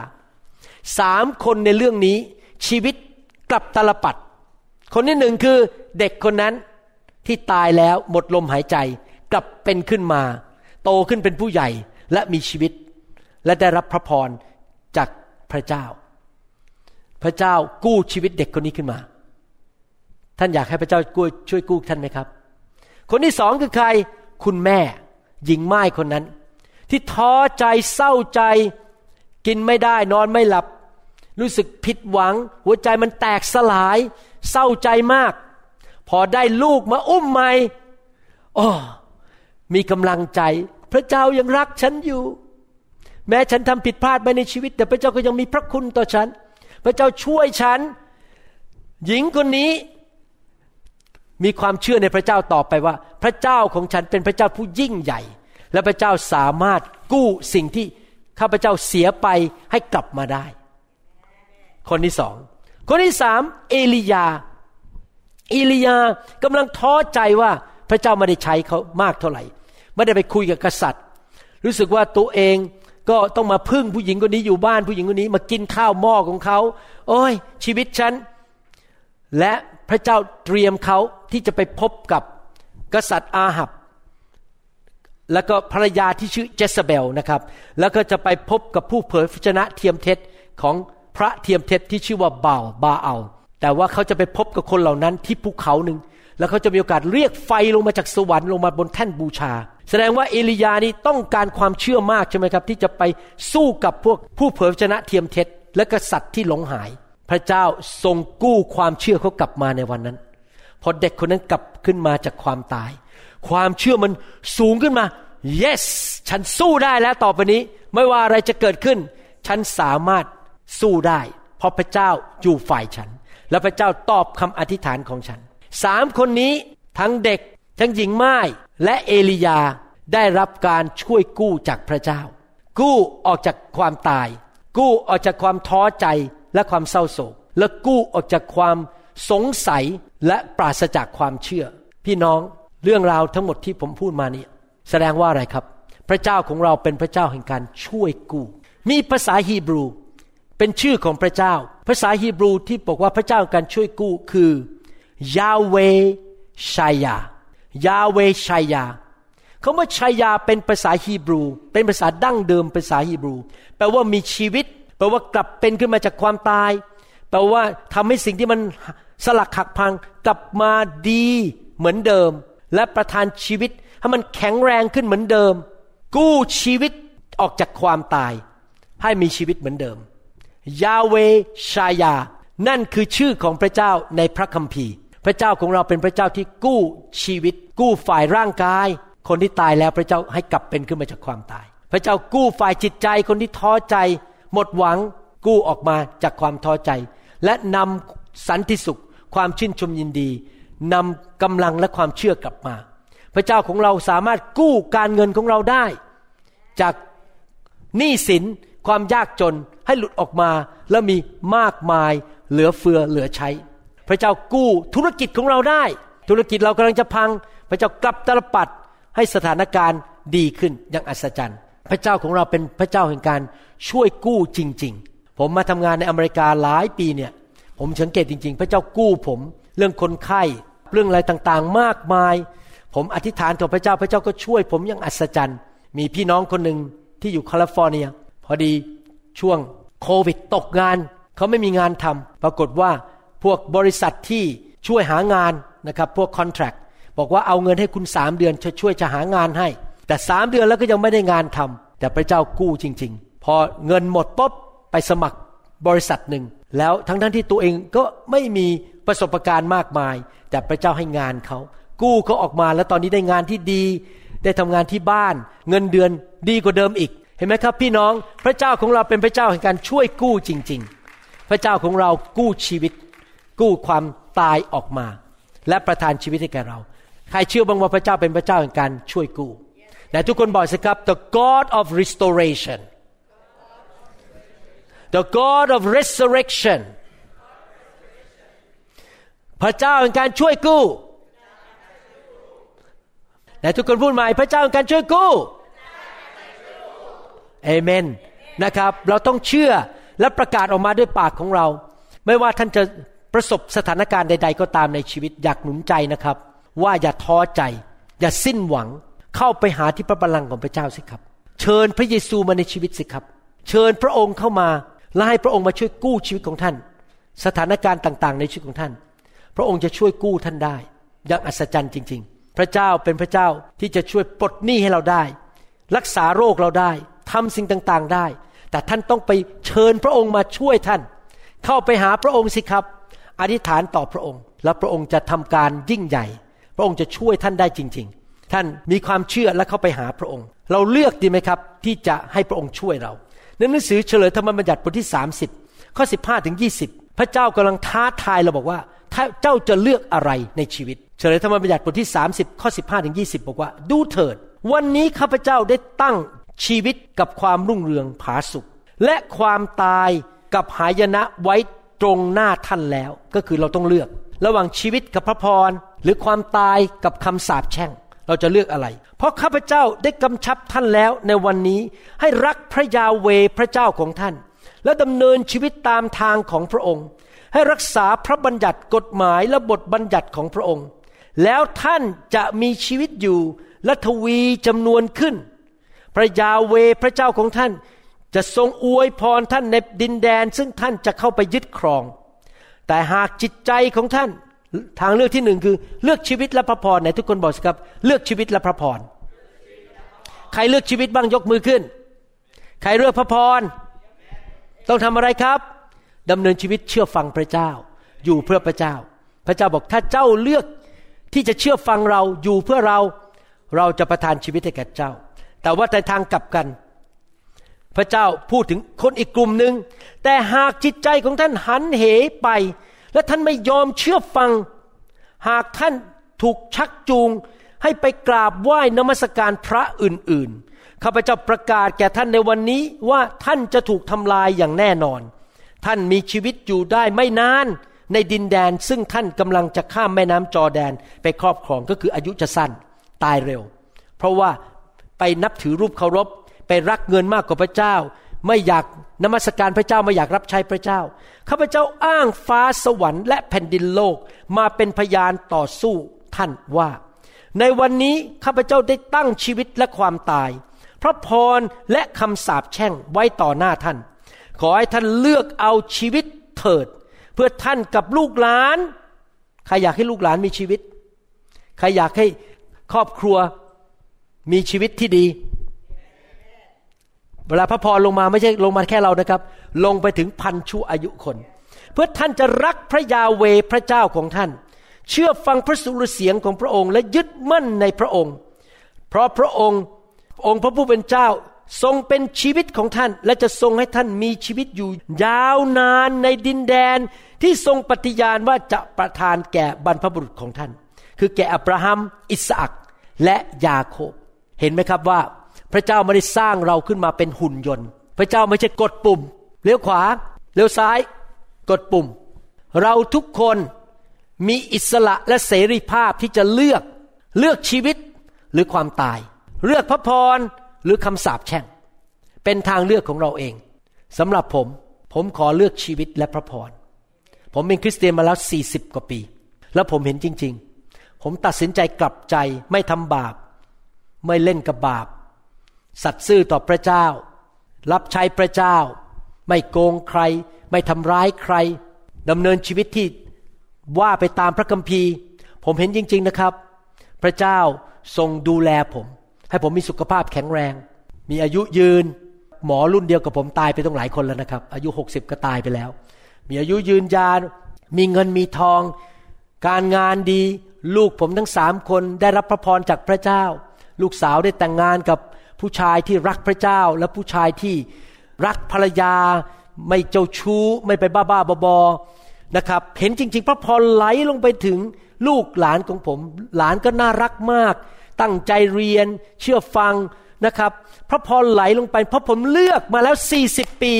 สามคนในเรื่องนี้ชีวิตกลับตลปัด คนที่หนึ่งคือเด็กคนนั้น ที่ตายแล้วหมดลมหายใจกลับเป็นขึ้นมา โตขึ้นเป็นผู้ใหญ่และมีชีวิต และได้รับพระพรจากพระเจ้า พระเจ้ากู้ชีวิตเด็กคนนี้ขึ้นมา ท่านอยากให้พระเจ้าช่วยกู้ท่านไหมครับ คนที่สองคือใคร คุณแม่หญิงไม้คนนั้น ที่ท้อใจเศร้าใจ กินไม่ได้นอนไม่หลับ รู้สึกผิดหวัง หัวใจมันแตกสลาย เศร้าใจมาก พอได้ลูกมาอุ้มใหม่โอ้มีกำลังใจ พระเจ้ายังรักฉันอยู่ แม้ฉันทำผิดพลาดไปในชีวิต แต่พระเจ้าก็ยังมีพระคุณต่อฉัน พระเจ้าช่วยฉัน หญิงคนนี้มีความเชื่อในพระเจ้าต่อไปว่า พระเจ้าของฉันเป็นพระเจ้าผู้ยิ่งใหญ่ และพระเจ้าสามารถกู้สิ่งที่ข้าพเจ้าเสียไปให้กลับมาได้ คนที่สอง คนที่สามเอลียา อลียากำลังท้อใจว่าพระเจ้าไม่ได้ใช้เขามากเท่าไหร่ ไม่ได้ไปคุยกับกษัตริย์ รู้สึกว่าตัวเองก็ต้องมาพึ่งผู้หญิงคนนี้อยู่บ้านผู้หญิงคนนี้มากินข้าวหม้อของเขา โอ้ย ชีวิตฉัน และพระเจ้าเตรียมเขาที่จะไปพบกับกษัตริย์อาหับ แล้วก็ภรรยาที่ชื่อเจสเบลนะครับ แล้วก็จะไปพบกับผู้เผยพระชนะเทียมเท็จของพระเทียมเท็จที่ชื่อว่าบาลบาเอา แต่ว่าเขาจะไปพบกับคนเหล่านั้นที่ภูเขาหนึ่ง แล้วเขาจะมีโอกาสเรียกไฟลงมาจากสวรรค์ลงมาบนแท่นบูชา แสดงว่าเอลียานี้ต้องการความเชื่อมากใช่ไหมครับ ที่จะไปสู้กับพวกผู้เผยชนะเทียมเท็จ และกษัตริย์ที่หลงหาย พระเจ้าทรงกู้ความเชื่อเขากลับมาในวันนั้น พอเด็กคนนั้นกลับขึ้นมาจากความตาย ความเชื่อมันสูงขึ้นมา yes ฉันสู้ได้แล้วต่อไปนี้ ไม่ว่าอะไรจะเกิดขึ้น ฉันสามารถสู้ได้ เพราะพระเจ้าอยู่ฝ่ายฉัน และพระเจ้าตอบคำอธิษฐานของฉันสามคนนี้ทั้งเด็กทั้งหญิงไม้และเอลียาได้รับการช่วยกู้จากพระเจ้า กู้ออกจากความตาย กู้ออกจากความท้อใจและความเศร้าโศก และกู้ออกจากความสงสัยและปราศจากความเชื่อ พี่น้องเรื่องราวทั้งหมดที่ผมพูดมานี้แสดงว่าอะไรครับ พระเจ้าของเราเป็นพระเจ้าแห่งการช่วยกู้ มีภาษาฮีบรู เป็นชื่อของพระเจ้า ภาษาฮีบรูที่บอกว่าพระเจ้าการช่วยกู้คือยาเวชายายาเวชายาคำว่าชายาเป็นภาษาฮีบรู เป็นภาษาดั้งเดิมภาษาฮีบรู แปลว่ามีชีวิต แปลว่ากลับเป็นขึ้นมาจากความตาย แปลว่าทำให้สิ่งที่มันสลักหักพังกลับมาดีเหมือนเดิม และประทานชีวิตให้มันแข็งแรงขึ้นเหมือนเดิม กู้ชีวิตออกจากความตาย ให้มีชีวิตเหมือนเดิม ยาเวชายา นั่นคือชื่อของพระเจ้าในพระคัมภีร์ พระเจ้าของเราเป็นพระเจ้าที่กู้ชีวิต กู้ฝ่ายร่างกาย คนที่ตายแล้วพระเจ้าให้กลับเป็นขึ้นมาจากความตาย พระเจ้ากู้ฝ่ายจิตใจคนที่ท้อใจ หมดหวังกู้ออกมาจากความท้อใจ และนำสันติสุข ความชื่นชมยินดีนำกำลังและความเชื่อกลับมา พระเจ้าของเราสามารถกู้การเงินของเราได้ จากหนี้สิน ความยากจนให้หลุดออกมา แล้วมีมากมายเหลือเฟือเหลือใช้ พระเจ้ากู้ธุรกิจของเราได้ ธุรกิจเรากำลังจะพัง พระเจ้ากลับตลปัดให้สถานการณ์ดีขึ้นอย่างอัศจรรย์ พระเจ้าของเราเป็นพระเจ้าแห่งการช่วยกู้จริง ๆ ผมมาทำงานในอเมริกาหลายปีเนี่ย ผมสังเกตจริง ๆ พระเจ้ากู้ผมเรื่องคนไข้เรื่องอะไรต่างๆ มากมาย ผมอธิษฐานต่อพระเจ้าพระเจ้าก็ช่วย ผมอย่างอัศจรรย์ มีพี่น้องคนหนึ่งที่อยู่แคลิฟอร์เนีย พอดีช่วงโควิด ตกงาน เขาไม่มีงานทำปรากฏว่าพวกบริษัทที่ช่วยหางานนะครับพวกคอนแทคบอกว่าเอาเงินให้คุณสามเดือนจะช่วยจะหางานให้ แต่สามเดือนแล้วก็ยังไม่ได้งานทำแต่พระเจ้ากู้จริง ๆ พอเงินหมดปุ๊บไปสมัครบริษัทหนึ่งแล้วทั้งทั้งที่ตัวเองก็ไม่มีประสบการณ์มากมาย แต่พระเจ้าให้งานเขา กู้เขาออกมาแล้วตอนนี้ได้งานที่ดี ได้ทำงานที่บ้าน เงินเดือนดีกว่าเดิมอีก เห็นไหมครับพี่น้องพระเจ้าของเราเป็นพระเจ้าแห่งการช่วยกู้จริง ๆ พระเจ้าของเรากู้ชีวิต กู้ความตายออกมา และประทานชีวิตให้แก่เรา ใครเชื่อบ้างว่าพระเจ้าเป็นพระเจ้าแห่งการช่วยกู้แต่ทุกคนบอกสิครับ the God of restoration the God of resurrection พระเจ้าแห่งการช่วยกู้แต่ทุกคนพูดใหม่พระเจ้าแห่งการช่วยกู้ เอเมนนะครับ เราต้องเชื่อและประกาศออกมาด้วยปากของเรา ไม่ว่าท่านจะประสบสถานการณ์ใด ๆ ก็ตามในชีวิตอยากหนุนใจนะครับ ว่าอย่าท้อใจ อย่าสิ้นหวัง เข้าไปหาที่พระบัลลังก์ของพระเจ้าสิครับ เชิญพระเยซูมาในชีวิตสิครับ เชิญพระองค์เข้ามาและให้พระองค์มาช่วยกู้ชีวิตของท่าน สถานการณ์ต่างๆ ในชีวิตของท่าน พระองค์จะช่วยกู้ท่านได้ อย่างอัศจรรย์จริง ๆ พระเจ้าเป็นพระเจ้าที่จะช่วยปลดหนี้ให้เราได้ รักษาโรคเราได้ ทำสิ่งต่างๆได้ แต่ท่านต้องไปเชิญพระองค์มาช่วยท่าน เข้าไปหาพระองค์สิครับ อธิษฐานต่อพระองค์ แล้วพระองค์จะทำการยิ่งใหญ่ พระองค์จะช่วยท่านได้จริง ๆ ท่านมีความเชื่อและเข้าไปหาพระองค์ เราเลือกดีไหมครับ ที่จะให้พระองค์ช่วยเราในหนังสือเฉลยธรรมบัญญัติบทที่ 30 ข้อ 15ถึง20 พระเจ้ากำลังท้าทายเราบอกว่าถ้าเจ้าจะเลือกอะไรในชีวิต เฉลยธรรมบัญญัติบทที่ 30 ข้อ 15ถึง20 บอกว่า ดูเถิด วันนี้ข้าพเจ้าได้ตั้ง ชีวิตกับความรุ่งเรืองผาสุกและความตายกับหายนะไว้ตรงหน้าท่านแล้ว ก็คือเราต้องเลือก ระหว่างชีวิตกับพระพรหรือความตายกับคำสาปแช่ง เราจะเลือกอะไร เพราะข้าพเจ้าได้กำชับท่านแล้วในวันนี้ให้รักพระยาเวพระเจ้าของท่าน และดำเนินชีวิตตามทางของพระองค์ ให้รักษาพระบัญญัติกฎหมายและบทบัญญัติของพระองค์ แล้วท่านจะมีชีวิตอยู่และทวีจำนวนขึ้น พระยาเวพระเจ้าของท่าน จะทรงอวยพรท่านในดินแดน ซึ่งท่านจะเข้าไปยึดครอง แต่หากจิตใจของท่านทางเลือกที่หนึ่งคือ เลือกชีวิตและพระพรไหนทุกคนบอกสิครับ เลือกชีวิตและพระพรใครเลือกชีวิตบ้างยกมือขึ้น ใครเลือกพระพรต้องทำอะไรครับดำเนินชีวิตเชื่อฟังพระเจ้า อยู่เพื่อพระเจ้า พระเจ้าบอกถ้าเจ้าเลือกที่จะเชื่อฟังเราอยู่เพื่อเรา เราจะประทานชีวิตให้แก่เจ้า แต่ว่าในทางกลับกัน พระเจ้าพูดถึงคนอีกกลุ่มหนึ่งแต่หากจิตใจของท่านหันเหไป และท่านไม่ยอมเชื่อฟัง หากท่านถูกชักจูงให้ไปกราบไหว้นมัสการพระอื่นๆ ข้าพเจ้าประกาศแก่ท่านในวันนี้ว่าท่านจะถูกทำลายอย่างแน่นอน ท่านมีชีวิตอยู่ได้ไม่นานในดินแดนซึ่งท่านกำลังจะข้ามแม่น้ำจอแดนไปครอบครองก็คืออายุจะสั้นตายเร็ว เพราะว่า ไปนับถือรูปเคารพ ไปรักเงินมากกว่าพระเจ้า ไม่อยากนมัสการพระเจ้าไม่อยากรับใช้พระเจ้าข้าพเจ้าอ้างฟ้าสวรรค์และแผ่นดินโลกมาเป็นพยานต่อสู้ท่านว่า ในวันนี้ข้าพเจ้าได้ตั้งชีวิตและความตาย พระพรและคำสาปแช่งไว้ต่อหน้าท่าน ขอให้ท่านเลือกเอาชีวิตเถิด เพื่อท่านกับลูกหลาน ใครอยากให้ลูกหลานมีชีวิต ใครอยากให้ครอบครัว มีชีวิตที่ดี เวลาพระพรลงมาไม่ใช่ลงมาแค่เรานะครับ ลงไปถึงพันชั่วอายุคน เพื่อท่านจะรักพระยาเวพระเจ้าของท่าน เชื่อฟังพระสุรเสียงของพระองค์ และยึดมั่นในพระองค์ เพราะพระองค์องค์พระผู้เป็นเจ้าทรงเป็นชีวิตของท่าน และจะทรงให้ท่านมีชีวิตอยู่ ยาวนานในดินแดนที่ทรงปฏิญาณว่าจะประทานแก่บรรพบุรุษของท่าน คือแก่อับราฮัม อิสอักและยาโคบ เห็นไหมครับว่าพระเจ้าไม่ได้สร้างเราขึ้นมาเป็นหุ่นยนต์ พระเจ้าไม่ใช่กดปุ่มเลี้ยวขวาเลี้ยวซ้าย กดปุ่ม เราทุกคนมีอิสระและเสรีภาพที่จะเลือกเลือกชีวิตหรือความตาย เลือกพระพรหรือคำสาปแช่ง เป็นทางเลือกของเราเองสำหรับผมผมขอเลือกชีวิตและพระพรผมเป็นคริสเตียนมาแล้วสี่สิบกว่าปี แล้วผมเห็นจริง ๆ ผมตัดสินใจกลับใจไม่ทำบาป ไม่เล่นกับบาป สัตย์ซื่อต่อพระเจ้า รับใช้พระเจ้า ไม่โกงใคร ไม่ทำร้ายใครดำเนินชีวิตที่ว่าไปตามพระคัมภีร์ ผมเห็นจริง ๆนะครับ พระเจ้าทรงดูแลผม ให้ผมมีสุขภาพแข็งแรง มีอายุยืน หมอรุ่นเดียวกับผมตายไปต้องหลายคนแล้วนะครับ อายุหกสิบก็ตายไปแล้ว มีอายุยืนยานมีเงินมีทอง การงานดี ลูกผมทั้งสามคนได้รับพระพรจากพระเจ้า ลูกสาวได้แต่งงานกับผู้ชายที่รักพระเจ้า และผู้ชายที่รักภรรยา ไม่เจ้าชู้ ไม่ไปบ้าบ้าบอๆนะครับ เห็นจริง ๆ พระพรไหลลงไปถึงลูกหลานของผม หลานก็น่ารักมาก ตั้งใจเรียนเชื่อฟังนะครับ พระพรไหลลงไป เพราะผมเลือกมาแล้ว 40 ปี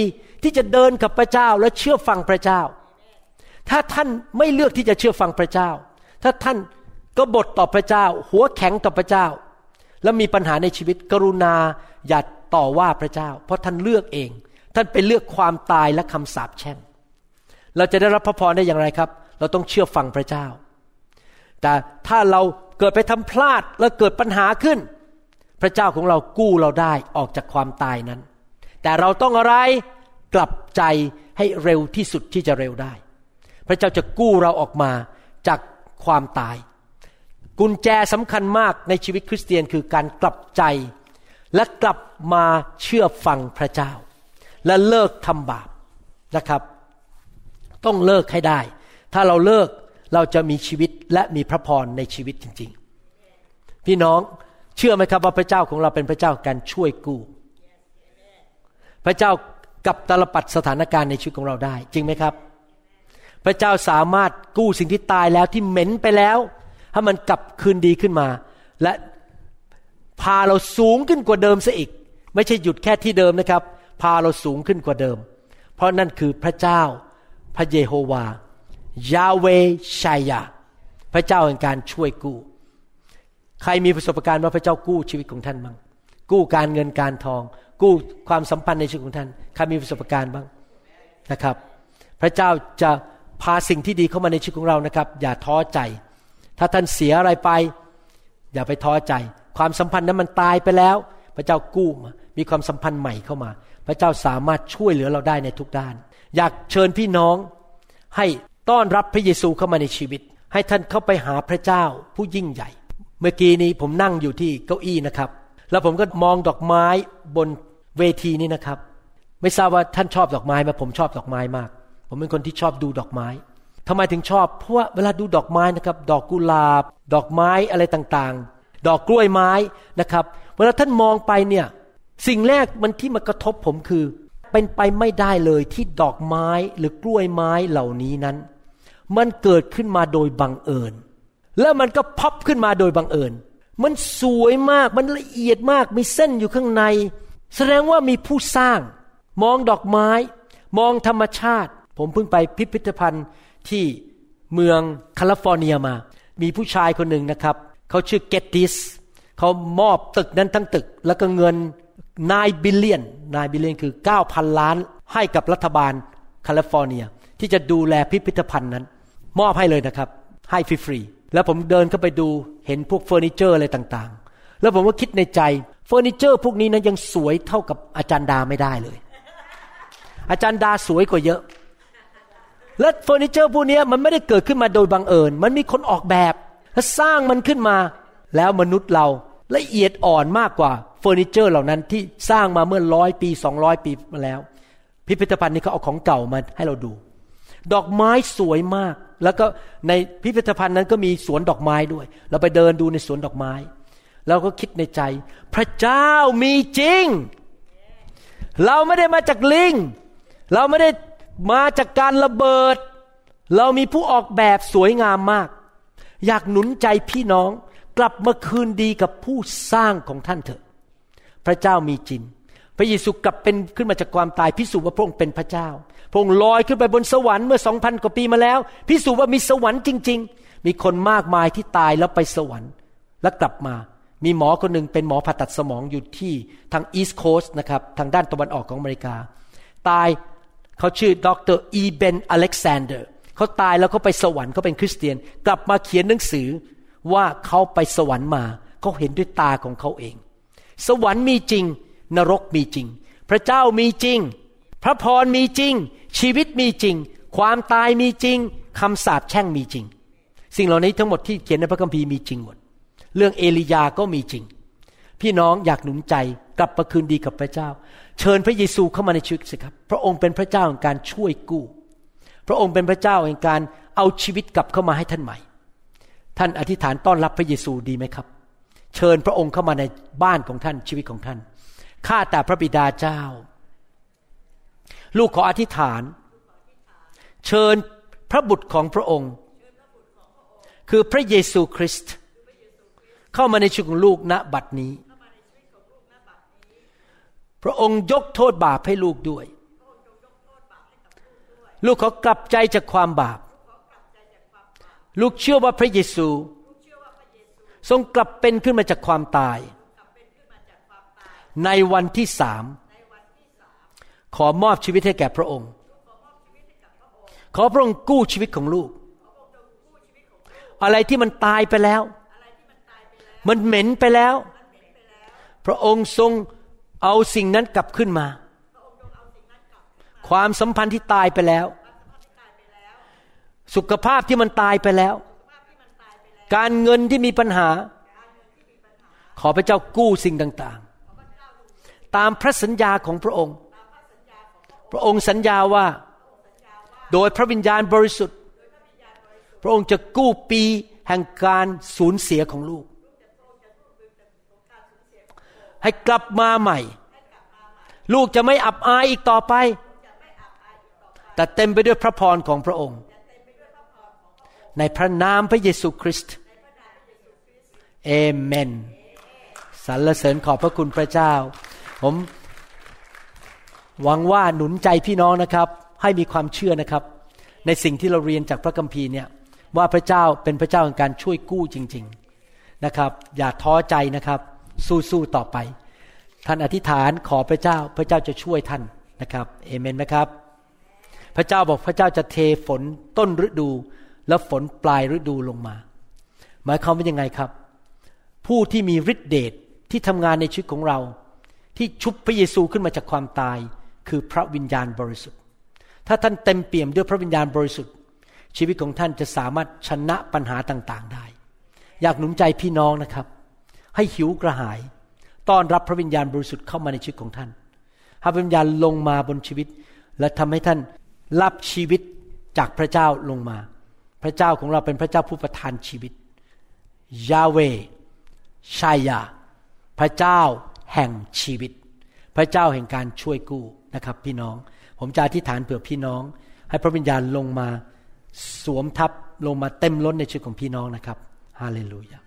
ที่จะเดินกับพระเจ้าและเชื่อฟังพระเจ้า ถ้าท่านไม่เลือกที่จะเชื่อฟังพระเจ้า ถ้าท่านก็บทต่อพระเจ้า หัวแข็งต่อพระเจ้า แล้วมีปัญหาในชีวิต กรุณาอย่าต่อว่าพระเจ้า เพราะท่านเลือกเอง ท่านไปเลือกความตายและคำสาปแช่ง เราจะได้รับพระพรได้อย่างไรครับ เราต้องเชื่อฟังพระเจ้า แต่ถ้าเราเกิดไปทำพลาดแล้วเกิดปัญหาขึ้น พระเจ้าของเรากู้เราได้ออกจากความตายนั้น แต่เราต้องอะไรกลับใจให้เร็วที่สุดที่จะเร็วได้ พระเจ้าจะกู้เราออกมาจากความตาย กุญแจสำคัญมากในชีวิตคริสเตียนคือการกลับใจ และกลับมาเชื่อฟังพระเจ้า และเลิกทำบาปนะครับ ต้องเลิกให้ได้ ถ้าเราเลิกเราจะมีชีวิตและมีพระพรในชีวิตจริง ๆ พี่น้องเชื่อไหมครับว่าพระเจ้าของเราเป็นพระเจ้าการช่วยกู้ พระเจ้ากับตลปัดสถานการณ์ในชีวิตของเราได้ จริงไหมครับ พระเจ้าสามารถกู้สิ่งที่ตายแล้วที่เหม็นไปแล้ว ให้มันกลับคืนดีขึ้นมา และพาเราสูงขึ้นกว่าเดิมซะอีก ไม่ใช่หยุดแค่ที่เดิมนะครับ พาเราสูงขึ้นกว่าเดิม เพราะนั่นคือพระเจ้าพระเยโฮวา ยาเวชัยยาพระเจ้าแห่งการช่วยกู้ ใครมีประสบการณ์ว่าพระเจ้ากู้ชีวิตของท่านบ้างกู้การเงินการทอง กู้ความสัมพันธ์ในชีวิตของท่านใครมีประสบการณ์บ้างนะครับ พระเจ้าจะพาสิ่งที่ดีเข้ามาในชีวิตของเรานะครับ อย่าท้อใจ ถ้าท่านเสียอะไรไป อย่าไปท้อใจ ความสัมพันธ์นั้นมันตายไปแล้ว พระเจ้ากู้มา มีความสัมพันธ์ใหม่เข้ามา พระเจ้าสามารถช่วยเหลือเราได้ในทุกด้าน อยากเชิญพี่น้องให้ต้อนรับพระเยซูเข้ามาในชีวิต ให้ท่านเข้าไปหาพระเจ้าผู้ยิ่งใหญ่ เมื่อกี้นี้ผมนั่งอยู่ที่เก้าอี้นะครับ แล้วผมก็มองดอกไม้บนเวทีนี้นะครับ ไม่ทราบว่าท่านชอบดอกไม้ไหมผมชอบดอกไม้มาก ผมเป็นคนที่ชอบดูดอกไม้ ทำไมถึงชอบ เพราะว่าเวลาดูดอกไม้นะครับ ดอกกุหลาบ ดอกไม้อะไรต่างๆ ดอกกล้วยไม้นะครับ เวลาท่านมองไปเนี่ย สิ่งแรกมันที่มากระทบผมคือ เป็นไปไม่ได้เลยที่ดอกไม้หรือกล้วยไม้เหล่านี้นั้น มันเกิดขึ้นมาโดยบังเอิญ แล้วมันก็พับขึ้นมาโดยบังเอิญ มันสวยมาก มันละเอียดมาก มีเส้นอยู่ข้างใน แสดงว่ามีผู้สร้าง มองดอกไม้ มองธรรมชาติ ผมเพิ่งไปพิพิธภัณฑ์ ที่เมืองแคลิฟอร์เนียมา มีผู้ชายคนหนึ่งนะครับ เขาชื่อเก็ตตี้ เขามอบตึกนั้นทั้งตึก แล้วก็เงิน9 billion 9 billion คือ 9,000 ล้านให้กับรัฐบาลแคลิฟอร์เนีย ที่จะดูแลพิพิธภัณฑ์นั้น มอบให้เลยนะครับ ให้ฟรีๆแล้วผมเดินเข้าไปดูเห็นพวกเฟอร์นิเจอร์อะไรต่างๆ แล้วผมก็คิดในใจเฟอร์นิเจอร์พวกนี้นะยังสวยเท่ากับอาจารย์ดาไม่ได้เลย อาจารย์ดาสวยกว่าเยอะ และเฟอร์นิเจอร์พวกนี้มันไม่ได้เกิดขึ้นมาโดยบังเอิญ มันมีคนออกแบบและสร้างมันขึ้นมา แล้วมนุษย์เราละเอียดอ่อนมากกว่าเฟอร์นิเจอร์เหล่านั้นที่สร้างมาเมื่อร้อยปีสองร้อยปีมาแล้ว พิพิธภัณฑ์นี้เขาเอาของเก่ามาให้เราดู ดอกไม้สวยมาก แล้วก็ในพิพิธภัณฑ์นั้นก็มีสวนดอกไม้ด้วย เราไปเดินดูในสวนดอกไม้แล้วก็คิดในใจ พระเจ้ามีจริง เราไม่ได้มาจากลิง เราไม่ได้ มาจากการระเบิด เรามีผู้ออกแบบสวยงามมาก อยากหนุนใจพี่น้องกลับมาคืนดีกับผู้สร้างของท่านเถอะ พระเจ้ามีจริง พระเยซูกลับเป็นขึ้นมาจากความตายพิสูจน์ว่าพระองค์เป็นพระเจ้า พระองค์ลอยขึ้นไปบนสวรรค์เมื่อสองพันกว่าปีมาแล้ว พิสูจน์ว่ามีสวรรค์จริง ๆ มีคนมากมายที่ตายแล้วไปสวรรค์ แล้วกลับมา มีหมอคนหนึ่งเป็นหมอผ่าตัดสมองอยู่ที่ทาง East Coast นะครับทางด้านตะวันออกของอเมริกา ตาย เขาชื่อดร.อีเบนอเล็กซานเดอร์เขาตายแล้วเขาไปสวรรค์เขาเป็นคริสเตียน กลับมาเขียนหนังสือว่าเขาไปสวรรค์มาเขาเห็นด้วยตาของเขาเอง สวรรค์มีจริง นรกมีจริง พระเจ้ามีจริง พระพรมีจริง ชีวิตมีจริง ความตายมีจริงคำสาปแช่งมีจริง สิ่งเหล่านี้ทั้งหมดที่เขียนในพระคัมภีร์มีจริงหมด เรื่องเอลียาก็มีจริง พี่น้องอยากหนุนใจกลับมาคืนดีกับพระเจ้า เชิญพระเยซูเข้ามาในชีวิตสิครับ พระองค์เป็นพระเจ้าแห่งการช่วยกู้ พระองค์เป็นพระเจ้าแห่งการเอาชีวิตกลับเข้ามาให้ท่านใหม่ ท่านอธิษฐานต้อนรับพระเยซูดีไหมครับ เชิญพระองค์เข้ามาในบ้านของท่านชีวิตของท่านข้าแต่พระบิดาเจ้า ลูกขออธิษฐาน เชิญพระบุตรของพระองค์ คือพระเยซูคริสต์เข้ามาในชีวิตของลูกณบัดนี้ ระองค์ยกโทษบาปให้ลูกด้วย ลูกขอกลับใจจากความบาป ลูกเชื่อว่าพระเยซู ทรงกลับเป็นขึ้นมาจากความตาย ในวันที่สามขอมอบชีวิตให้แก่พระองค์ ขอพระองค์กู้ชีวิตของลูก อะไรที่มันตายไปแล้ว มันเหม็นไปแล้ว พระองค์ทรง เอาสิ่งนั้นกลับขึ้นมา ความสัมพันธ์ที่ตายไปแล้ว สุขภาพที่มันตายไปแล้ว การเงินที่มีปัญหา ขอพระเจ้ากู้สิ่งต่างๆ ตามพระสัญญาของพระองค์ พระองค์สัญญาว่า โดยพระวิญญาณบริสุทธิ์ พระองค์จะกู้ปีแห่งการสูญเสียของลูก ให้กลับมาใหม่ ลูกจะไม่อับอายอีกต่อไป แต่เต็มไปด้วยพระพรของพระองค์ ในพระนามพระเยซูคริสต์เอเมนสรรเสริญขอบพระคุณพระเจ้า ผมหวังว่าหนุนใจพี่น้องนะครับ ให้มีความเชื่อนะครับ ในสิ่งที่เราเรียนจากพระคัมภีร์เนี่ยว่าพระเจ้าเป็นพระเจ้าแห่งการช่วยกู้จริง ๆนะครับ อย่าท้อใจนะครับ สู้ๆต่อไป ท่านอธิษฐานขอพระเจ้าพระเจ้าจะช่วยท่านนะครับเอเมนไหมครับ พระเจ้าบอกพระเจ้าจะเทฝนต้นฤดู และฝนปลายฤดูลงมา หมายความว่ายังไงครับ ผู้ที่มีฤทธิเดชที่ทำงานในชีวิตของเรา ที่ชุบพระเยซูขึ้นมาจากความตาย คือพระวิญญาณบริสุทธิ์ ถ้าท่านเต็มเปี่ยมด้วยพระวิญญาณบริสุทธิ์ ชีวิตของท่านจะสามารถชนะปัญหาต่างๆได้ อยากหนุนใจพี่น้องนะครับ ให้หิวกระหาย ต้อนรับพระวิญญาณบริสุทธิ์เข้ามาในชีวิตของท่านให้พระวิญญาณลงมาบนชีวิต และทำให้ท่านรับชีวิตจากพระเจ้าลงมา พระเจ้าของเราเป็นพระเจ้าผู้ประทานชีวิต ยาเวชายา พระเจ้าแห่งชีวิต พระเจ้าแห่งการช่วยกู้นะครับ พี่น้อง ผมจะอธิษฐานเผื่อพี่น้อง ให้พระวิญญาณลงมาสวมทับลงมาเต็มล้นในชีวิตของพี่น้องนะครับ ฮาเลลูยา